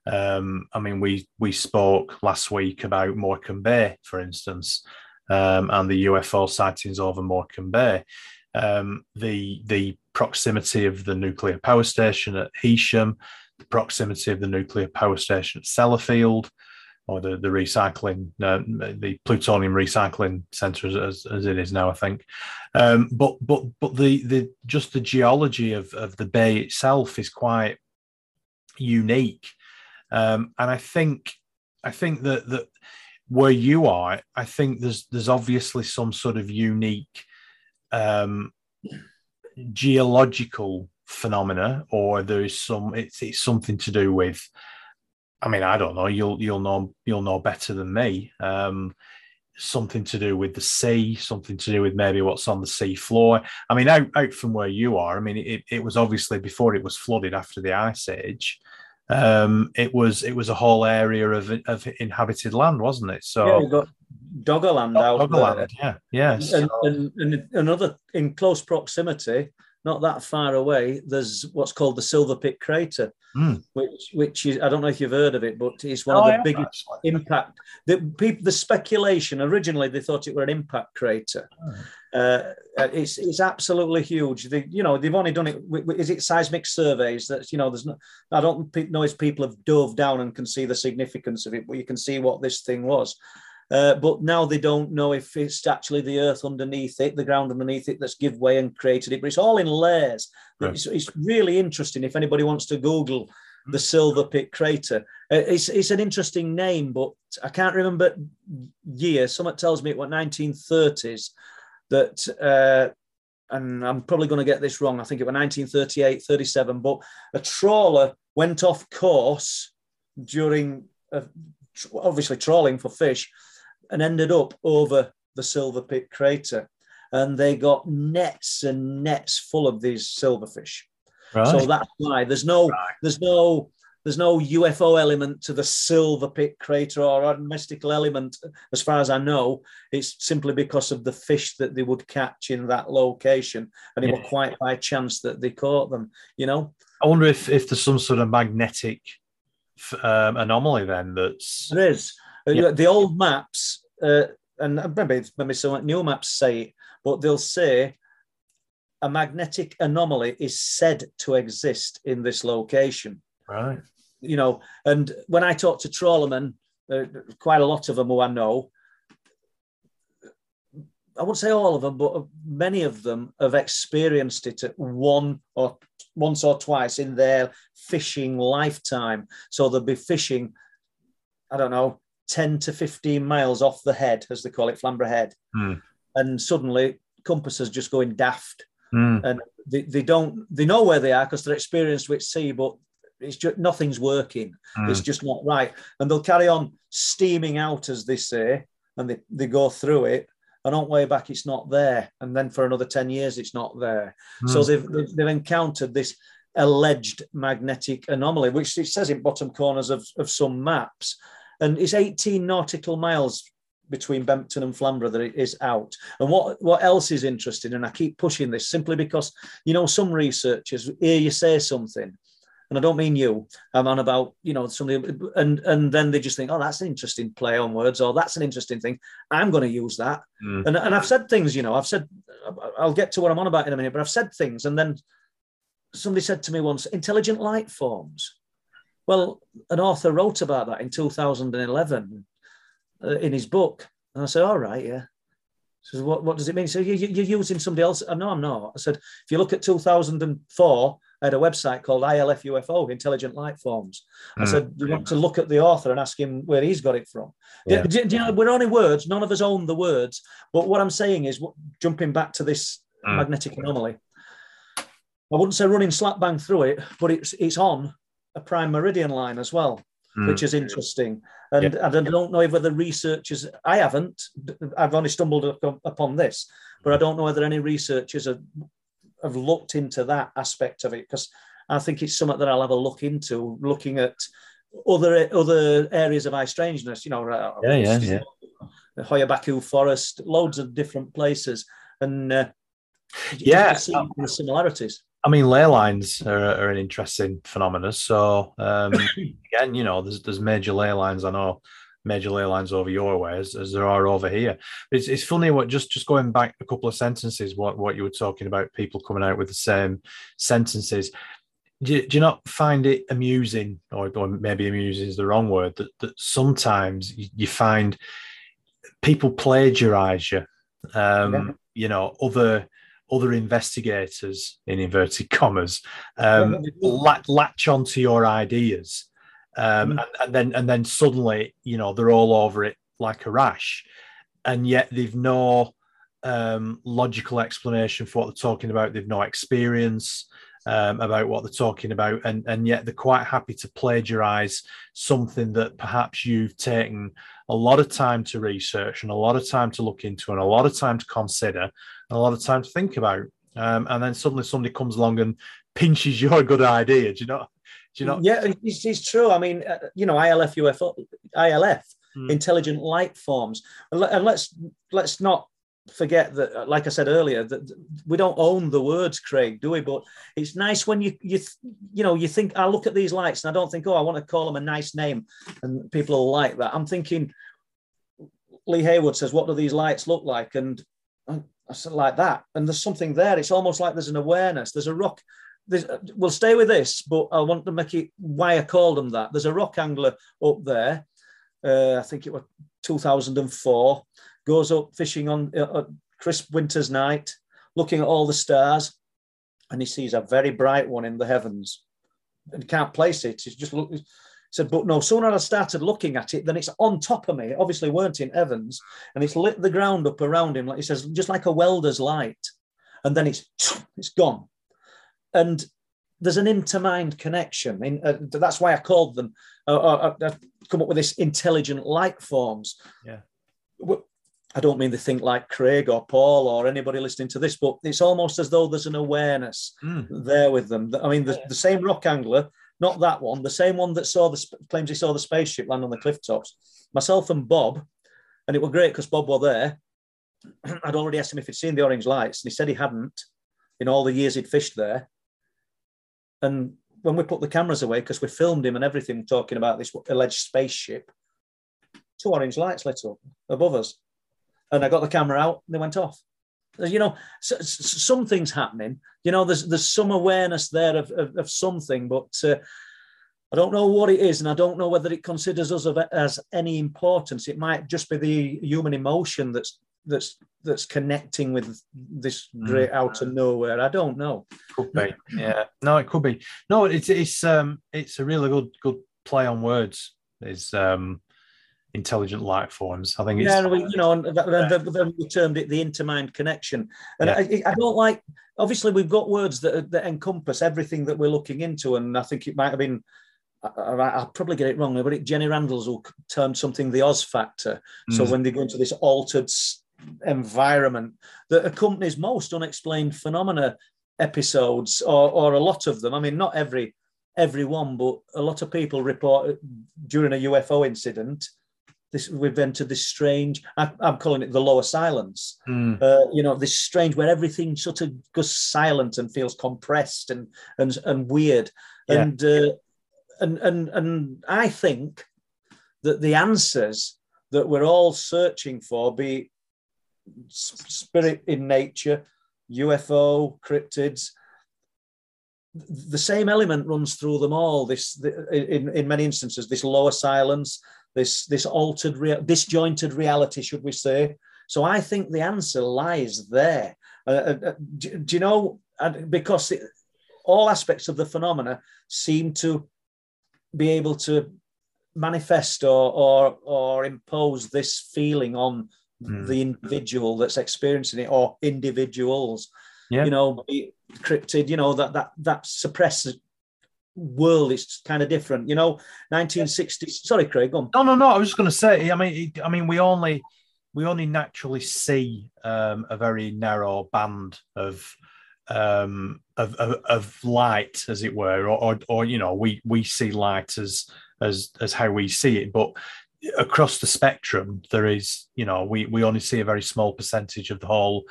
Um, I mean, we we spoke last week about Morecambe Bay, for instance, um, and the UFO sightings over Morecambe Bay. Um, the the proximity of the nuclear power station at Heysham, the proximity of the nuclear power station at Sellafield, or the the recycling uh, the plutonium recycling center as, as, it is now, I think. Um, but but but the the just the geology of of the bay itself is quite unique, um, and I think I think that that where you are, I think there's there's obviously some sort of unique um, geological phenomena, or there is some it's it's something to do with I mean, I don't know. You'll you'll know you'll know better than me. Um, something to do with the sea, something to do with maybe what's on the sea floor. I mean, out, out from where you are, I mean, it, it was obviously before it was flooded after the ice age. Um, it was it was a whole area of of inhabited land, wasn't it? So yeah, Doggerland out Doggerland, there. yeah, yes. And, and, and another in close proximity, not that far away, there's what's called the Silver Pit Crater, mm. which which is I don't know if you've heard of it, but it's one oh, of the biggest impact. The people, the speculation originally they thought it were an impact crater. Oh. Uh, it's it's absolutely huge. They, you know they've only done it. Is it seismic surveys? That you know there's no. I don't know if people have dove down and can see the significance of it, but you can see what this thing was. Uh, but now they don't know if it's actually the earth underneath it, the ground underneath it that's give way and created it. But it's all in layers. Right. It's, it's, really interesting if anybody wants to Google the Silver Pit Crater. Uh, it's, it's an interesting name, but I can't remember year. Someone tells me it was 1930s that, uh, and I'm probably going to get this wrong. I think it was 1938, 37, but a trawler went off course during, uh, obviously trawling for fish and ended up over the Silver Pit crater. and they got nets and nets full of these silverfish. Right. So that's why there's no Right. there's no there's no UFO element to the silver pit crater or a mystical element, as far as I know. It's simply because of the fish that they would catch in that location, and it was quite by chance that they caught them. You know, I wonder if, if there's some sort of magnetic um, anomaly then that's there is Yeah. the old maps, uh, and maybe maybe some new maps say it, but they'll say a magnetic anomaly is said to exist in this location. right. you know, and when I talk to trawlermen, uh, quite a lot of them who I know, I won't say all of them, but many of them have experienced it at one or once or twice in their fishing lifetime. So they'll be fishing, I don't know, 10 to 15 miles off the head, as they call it, Flamborough Head. Hmm. And suddenly compasses just going daft Hmm. and they, they don't they know where they are because they're experienced with sea but it's just nothing's working Hmm. it's just not right and they'll carry on steaming out as they say and they, they go through it and on way back it's not there and then for another 10 years it's not there so Hmm. they've, they've they've encountered this alleged magnetic anomaly which it says in bottom corners of, of some maps and it's 18 nautical miles between Bempton and Flamborough that it is out. And what, what else is interesting, and I keep pushing this simply because, you know, some researchers hear you say something, and I don't mean you, I'm on about, you know, somebody, and, and then they just think, oh, that's an interesting play on words, or that's an interesting thing. I'm going to use that. Hmm. And, and I've said things, you know, I've said, I'll get to what I'm on about in a minute, but I've said things, and then somebody said to me once, intelligent light forms. Well, an author wrote about that in 2011 uh, in his book. And I said, all right, yeah. Says, what, what does it mean? So you, you, you're using somebody else. Uh, no, I'm not. I said, if you look at 2004, I had a website called ILF UFO, Intelligent Light Forms. I Hmm. said, you want to look at the author and ask him where he's got it from. Yeah. Do, do you know, we're only words. None of us own the words. But what I'm saying is, what- jumping back to this Hmm. magnetic anomaly, I wouldn't say running slap bang through it, but it's it's on a prime meridian line as well Hmm. which is interesting. And, and I don't know whether researchers, I haven't, I've only stumbled up- upon this, but I don't know whether any researchers have, have looked into that aspect of it because I think it's something that I'll have a look into, looking at other other areas of high strangeness, you know, uh, Yeah, yeah, yeah. Hoia Baciu Forest, loads of different places. And uh, Yeah. see the similarities. I mean, ley lines are, are an interesting phenomenon. So um, again, you know, there's there's major ley lines. I know major ley lines over your way as, as there are over here. But it's, it's funny what just just going back a couple of sentences. What what you were talking about, people coming out with the same sentences. Do you, do you not find it amusing, or, or maybe amusing is the wrong word, that, that sometimes you, you find people plagiarize you? Um, Yeah. You know, other other investigators in inverted commas um, latch, latch onto your ideas um, Mm. and, and then and then suddenly you know they're all over it like a rash. And yet they've no um, logical explanation for what they're talking about. They've no experience um, about what they're talking about. And and yet they're quite happy to plagiarize something that perhaps you've taken a lot of time to research and a lot of time to look into and a lot of time to consider and a lot of time to think about um, and then suddenly somebody comes along and pinches your good idea do you know do you know yeah, it's, it's true. I mean, uh, you know, ILF UFO, ILF, Hmm. intelligent light forms, and, le- and let's let's not forget that, uh, like I said earlier, that we don't own the words, Craig, do we? But it's nice when you you you know you think I look at these lights and I don't think, oh, I want to call them a nice name, and people will like that. I'm thinking, Lee Haywood says, what do these lights look like? And I said like that, and there's something there. It's almost like there's an awareness. There's a rock there's, we'll stay with this, but I want to make it why I called them that. There's a rock angler up there. Uh, I think it was 2004. Goes up fishing on uh, a crisp winter's night, looking at all the stars, and he sees a very bright one in the heavens. And can't place it. He's just. He said, but no. Sooner I started looking at it, then it's on top of me. It obviously weren't in heavens, and it's lit the ground up around him. Like he says, just like a welder's light, and then it's it's gone and there's an intermind connection. In, uh, that's why I called them. Uh, uh, uh, come up with this intelligent light forms. Yeah. W- I don't mean they think like Craig or Paul or anybody listening to this, but it's almost as though there's an awareness mm. there with them. I mean, the, the, same rock angler, not that one, the same one that saw the claims he saw the spaceship land on the cliff tops. Myself and Bob, and it was great because Bob was there. I'd already asked him if he'd seen the orange lights, and he said he hadn't in all the years he'd fished there. And when we put the cameras away, because we filmed him and everything talking about this alleged spaceship, two orange lights lit up above us and I got the camera out and they went off. You know, so, so some things happening. You know, there's there's some awareness there of, of, of something, but uh, I don't know what it is, and I don't know whether it considers us of, as any importance. It might just be the human emotion that's that's that's connecting with this great mm. out of nowhere. I don't know. Could be, yeah. No, it could be. No, it's it's um it's a really good good play on words. Is um intelligent life forms. I think it's yeah, we, you know, and then we termed it the intermind connection. And yeah. I, I, don't like. Obviously, we've got words that that encompass everything that we're looking into, and I think it might have been. I, will probably get it wrong, but it, Jenny Randles will term something the Oz factor. Mm. So when they go into this altered environment that accompanies most unexplained phenomena episodes, or, or a lot of them. I mean, not every everyone, but a lot of people report during a UFO incident this we've entered this strange I, am calling it the lower silence mm. uh, you know this strange where everything sort of goes silent and feels compressed and and, and weird yeah. and uh, and and and i think that the answers that we're all searching for be spirit in nature ufo cryptids the same element runs through them all this the, in, in many instances this lower silence this this altered, rea- disjointed reality, should we say? So I think the answer lies there. Uh, uh, uh do, do, you know? because it, all aspects of the phenomena seem to be able to manifest or or, or impose this feeling on mm. the individual that's experiencing it or individuals. Yeah. You know, cryptid. You know that that that suppresses world is kind of different. You know, 1960s. Sorry, Craig. On. No, no, no. I was just going to say. I mean, I mean, we only we only naturally see um, a very narrow band of, um, of, of of light, as it were, or, or, or you know, we we see light as as as how we see it, but across the spectrum there is you know we we only see a very small percentage of the whole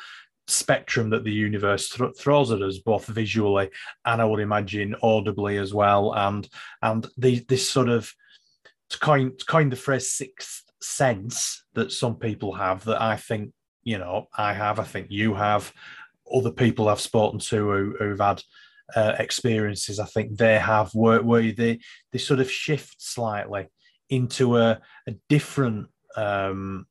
spectrum that the universe th- throws at us, both visually and I would imagine audibly as well. And and the, this sort of to coin to coin the phrase sixth sense that some people have that I think you know I have, I think you have, other people I've spoken to who, who've had uh, experiences. I think they have where, where they they sort of shift slightly into a, a different um,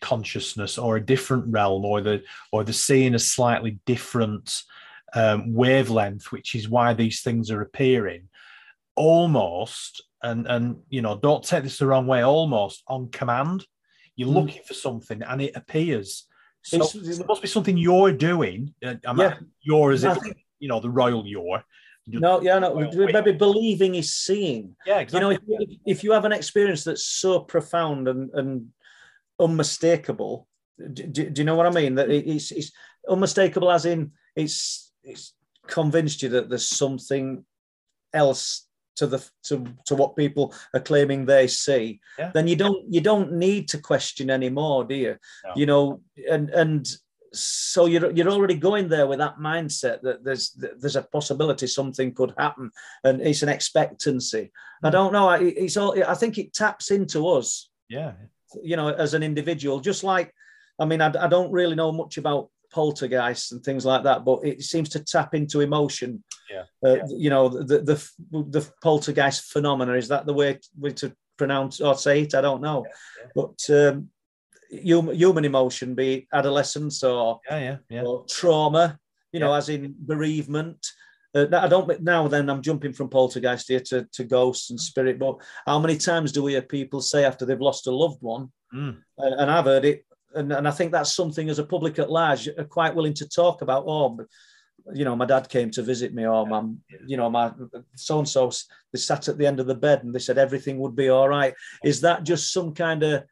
consciousness or a different realm or the or the seeing a slightly different um, wavelength which is why these things are appearing almost and and you know don't take this the wrong way almost on command you're mm. looking for something and it appears so it must be something you're doing uh, yeah. you're as if you know the royal you're no, yeah, no. Maybe believing is seeing. Yeah, exactly. You know, if, if, you have an experience that's so profound and, and unmistakable. Do, do, do, you know what I mean? That it's, it's unmistakable, as in it's it's convinced you that there's something else to the to, to what people are claiming they see. Yeah. Then you don't you don't need to question anymore, do you? No. You know, and and so you're you're already going there with that mindset that there's there's a possibility something could happen, and it's an expectancy. I hmm. don't know. I, It's all. I think it taps into us. Yeah you know, as an individual. Just like, I mean, I, I don't really know much about poltergeists and things like that, but it seems to tap into emotion. Yeah. Uh, yeah. You know, the, the the poltergeist phenomena is that the way, to pronounce or say it? I don't know, yeah, yeah. but um, human, human emotion, be adolescence or, yeah, yeah, or trauma. You know, as in bereavement. Uh, I don't now. Then I'm jumping from poltergeist here to, to ghosts and spirit. But how many times do we hear people say after they've lost a loved one, mm. and, and, I've heard it, and, and I think that's something as a public at large are quite willing to talk about. Oh, you know, my dad came to visit me, or my, you know, my so and so. They sat at the end of the bed and they said everything would be all right. Is that just some kind of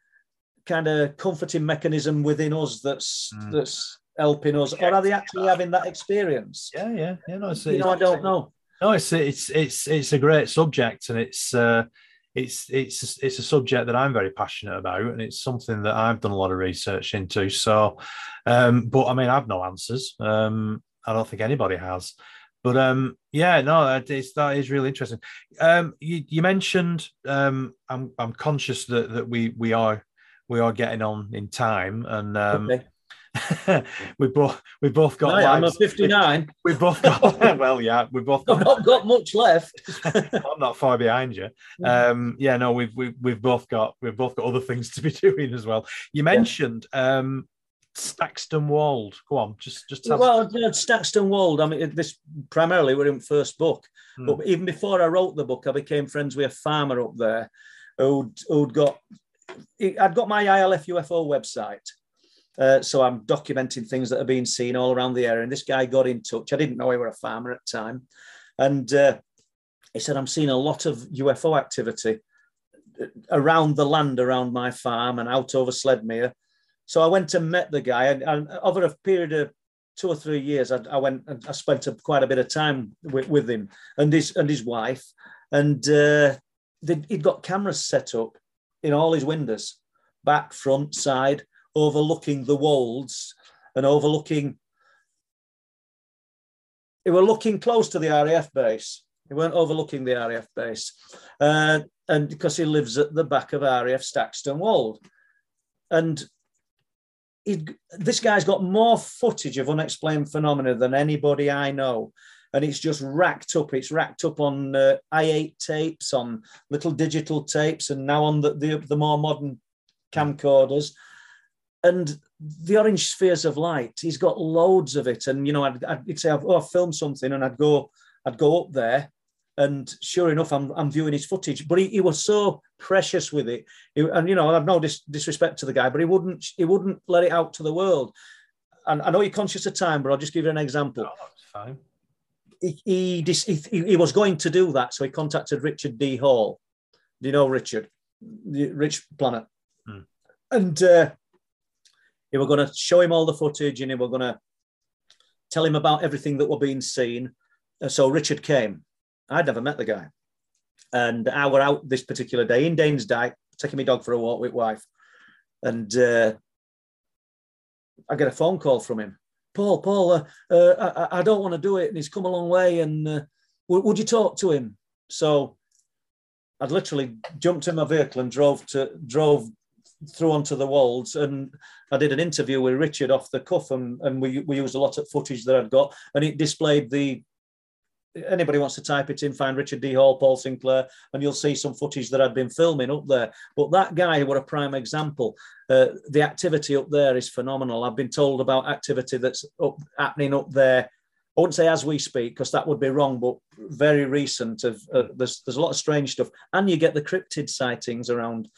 kind of comforting mechanism within us that's mm. that's helping us, or are they actually having that experience? Yeah, yeah, yeah. No, it's, you know, I don't know. No, it's it's it's it's a great subject, and it's uh, it's it's it's a subject that I'm very passionate about, and it's something that I've done a lot of research into. So, um, but I mean, I've no answers. Um, I don't think anybody has. But um, yeah, no, that is, that is really interesting. Um, you, you mentioned um, I'm I'm conscious that that we we are we are getting on in time, and um, okay. we both we both got. No, I'm a 59. We both got. well, yeah, we both. Got, I've not got much left. I'm not far behind you. Um, yeah, no, we've we've we've both got we've both got other things to be doing as well. You mentioned yeah. um, Staxton Wold. Go on, just just. Have... Well, you know, Staxton Wold. I mean, this primarily we're in first book, hmm. but even before I wrote the book, I became friends with a farmer up there who'd who'd got. I'd got my ILF UFO website, uh, so I'm documenting things that are being seen all around the area. And this guy got in touch. I didn't know he were a farmer at the time, and uh, he said, "I'm seeing a lot of UFO activity around the land around my farm and out over Sledmere." So I went and met the guy, and, and over a period of two or three years, I, I went and I spent a, quite a bit of time with, with, him and his and his wife, and uh, he'd got cameras set up in all his windows, back, front, side, overlooking the wolds and overlooking. They were looking close to the RAF base. They weren't overlooking the RAF base, uh, and because he lives at the back of RAF Staxton Wold, and he this guy's got more footage of unexplained phenomena than anybody I know. And it's just racked up. It's racked up on uh, Hi8 tapes, on little digital tapes, and now on the, the, the more modern camcorders. And the orange spheres of light, he's got loads of it. And, you know, I'd, I'd say, oh, I've filmed something, and I'd go, I'd go up there and sure enough, I'm, I'm viewing his footage. But he, he was so precious with it, he, and you know, I've no dis- disrespect to the guy, but he wouldn't he wouldn't let it out to the world. And I know you're conscious of time, but I'll just give you an example. Oh, that's fine. He, he, he, he was going to do that, so he contacted Richard D. Hall. Do you know Richard? The Rich Planet. Hmm. And uh, they were going to show him all the footage, and they were going to tell him about everything that were being seen. So Richard came I'd never met the guy. And I were out this particular day in Danesdyke, taking my dog for a walk with wife. And uh, I get a phone call from him. Paul, Paul, uh, uh, I, I, don't want to do it. And he's come a long way. And uh, would you talk to him? So I'd literally jumped in my vehicle and drove to drove through onto the wolds and I did an interview with Richard off the cuff and, and we, we used a lot of footage that I'd got and it displayed the anybody wants to type it in, find Richard D. Hall, Paul Sinclair, and you'll see some footage that I'd been filming up there. But that guy were a prime example. Uh, the activity up there is phenomenal. I've been told about activity that's up, happening up there. I wouldn't say as we speak because that would be wrong, but very recent. Of uh, there's there's a lot of strange stuff, and you get the cryptid sightings around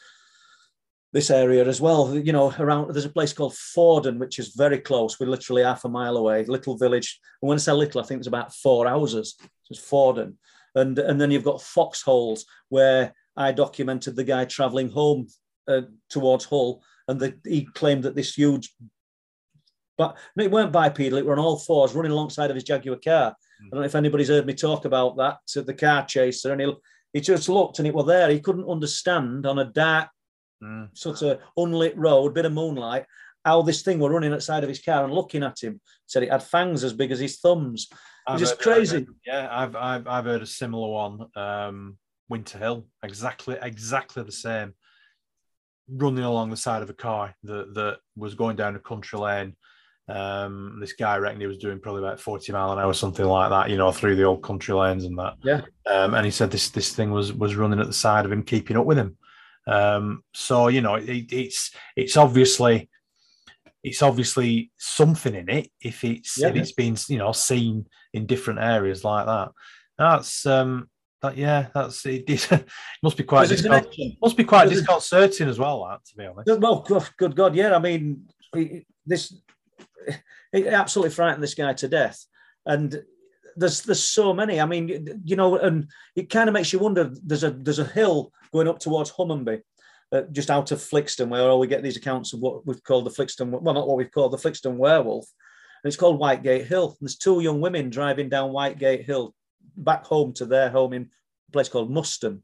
this area as well. You know, around there's a place called Forden, which is very close. We're literally half a mile away, little village. And when I say little, I think it's about four houses. It's Forden. And, and then you've got foxholes where I documented the guy traveling home uh, towards Hull, and the, he claimed that this huge, but no, it weren't bipedal, it were on all fours running alongside of his Jaguar car. Mm. I don't know if anybody's heard me talk about that, to the car chaser, and he, he just looked and it was there. He couldn't understand on a dark mm. sort of unlit road, bit of moonlight, how this thing were running outside of his car and looking at him. Said it had fangs as big as his thumbs. It's was just crazy. I've heard, yeah, I've, I've I've heard a similar one. Um, Winter Hill, exactly exactly the same. Running along the side of a car that that was going down a country lane. Um, this guy reckoned he was doing probably about 40 mile an hour, something like that, you know, through the old country lanes and that. Yeah. Um, and he said this this thing was was running at the side of him, keeping up with him. Um, so you know, it, it's it's obviously it's obviously something in it if it's yeah. if it's been you know seen in different areas like that. That's um that yeah, that's it. it must be quite discon- must be quite disconcerting as well. That to be honest. Well, good God, yeah. I mean, this it absolutely frightened this guy to death, and there's there's so many. I mean, you know, and it kind of makes you wonder. There's a there's a hill going up towards Hunmanby, uh, just out of Flixton, where we get these accounts of what we've called the Flixton, well, not what we've called the Flixton werewolf. And it's called Whitegate Hill. There's two young women driving down Whitegate Hill back home to their home in a place called Muston,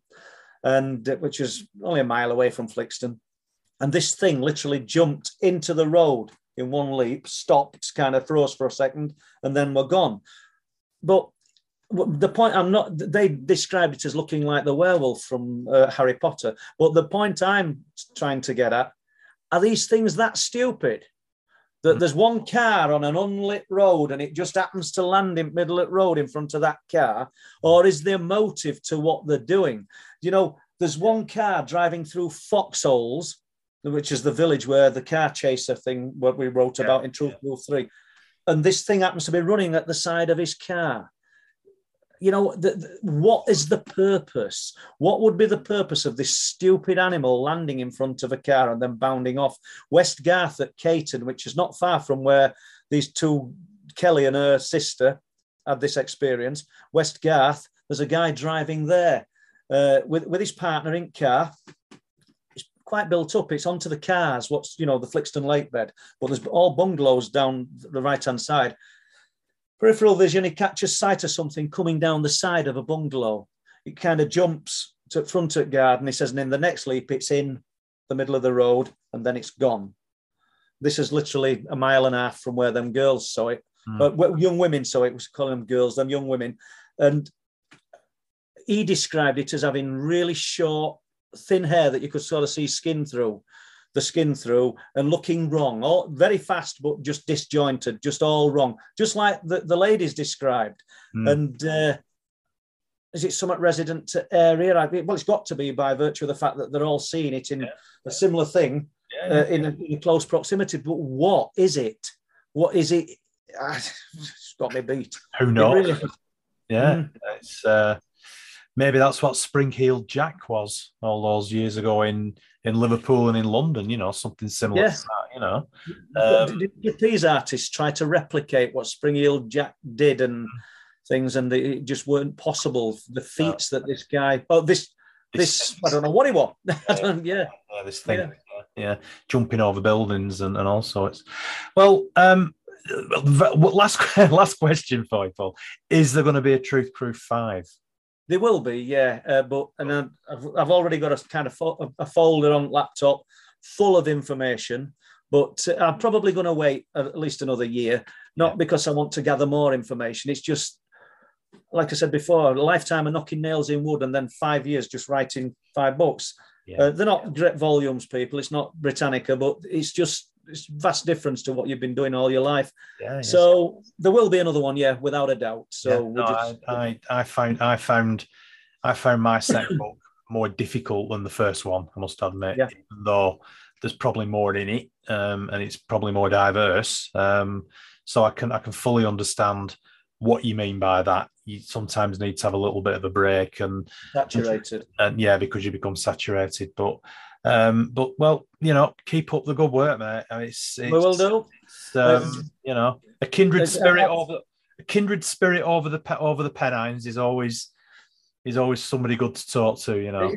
and uh, which is only a mile away from Flixton. And this thing literally jumped into the road in one leap, stopped, kind of froze for a second, and then we're gone. But the point I'm not, they described it as looking like the werewolf from uh, Harry Potter. But the point I'm trying to get at are these things that stupid? That hmm. there's one car on an unlit road and it just happens to land in middle of the road in front of that car, or is there motive to what they're doing? You know, there's one car driving through foxholes, which is the village where the car chaser thing, what we wrote yeah, about in Truth yeah. 3, and this thing happens to be running at the side of his car you know, the, the, what is the purpose? What would be the purpose of this stupid animal landing in front of a car and then bounding off? West Garth at Cayton, which is not far from where these two, Kelly and her sister, had this experience. West Garth, there's a guy driving there uh, with, with his partner in car. Quite built up. It's onto the cars, what's, you know, the Flixton Lake bed, but there's all bungalows down the right hand side peripheral vision, he catches sight of something coming down the side of a bungalow. It kind of jumps to front at garden. He says, and in the next leap, it's in the middle of the road and then it's gone. This is literally a mile and a half from where them girls saw it. Mm. But young women saw it, was calling them girls, them young women. And he described it as having really short, thin hair that you could sort of see skin through the skin through and looking wrong, all very fast but just disjointed, just all wrong, just like the, the ladies described. Mm. And uh, is it somewhat resident area? I well, it's got to be by virtue of the fact that they're all seeing it in yeah. a similar thing yeah, uh, in, a, in, a, close proximity. But what is it? What is it? It's got me beat. Who knows? Really... Yeah, mm. it's uh, maybe that's what Spring Heeled Jack was all those years ago in in Liverpool and in London, you know, something similar yeah. to that, you know. Um, did, did, these artists try to replicate what Spring Heeled Jack did and things, and it just weren't possible? The feats that this guy, oh, this, this, this I don't know what he was. yeah, yeah. yeah, this thing, yeah. yeah. jumping over buildings and, and all sorts. Well, um, last last question for you, Paul. Is there going to be a Truth Proof five? There will be, yeah. Uh, but and I've, I've already got a kind of fo- a folder on laptop full of information. But uh, I'm probably going to wait at least another year, not yeah. because I want to gather more information. It's just, like I said before, a lifetime of knocking nails in wood, and then five years just writing five books. Yeah. Uh, they're not great volumes, people. It's not Britannica, but it's just it's vast difference to what you've been doing all your life. Yeah, yes. So there will be another one, yeah, without a doubt. So yeah, no, just... I, I, I found I found I found my second book more difficult than the first one. I must admit, yeah. though there's probably more in it, um, and it's probably more diverse. Um, so I can I can fully understand what you mean by that. You sometimes need to have a little bit of a break and saturated, and, and yeah, because you become saturated. But um, but well, you know, keep up the good work, mate. It's, it's we will do. Um, you know, a kindred spirit over a kindred spirit over the over the Pennines is always is always somebody good to talk to. You know,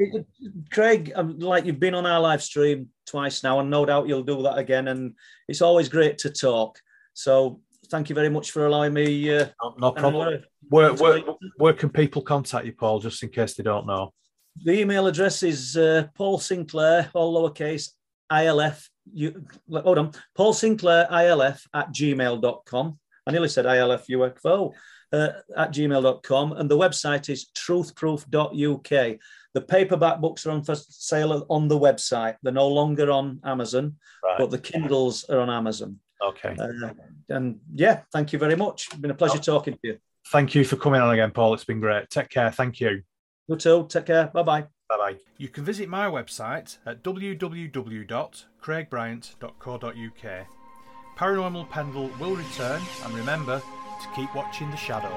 Craig, um, like you've been on our live stream twice now, and no doubt you'll do that again. And it's always great to talk. So thank you very much for allowing me. Uh, no, no problem. Where, where, where can people contact you, Paul? Just in case they don't know the email address is uh, Paul Sinclair, all lowercase, ILF. You, hold on, Paul Sinclair, ILF at gmail.com. I nearly said ILF UFO uh, at gmail.com. And the website is truthproof.uk. The paperback books are on for sale on the website. They're no longer on Amazon, right. but the Kindles are on Amazon. Okay. Uh, and yeah, thank you very much. It's been a pleasure oh. talking to you. Thank you for coming on again, Paul. It's been great. Take care. Thank you. You too. Take care. Bye bye. Bye bye. You can visit my website at www.craigbryant.co.uk. Paranormal Pendle will return, and remember to keep watching the shadows.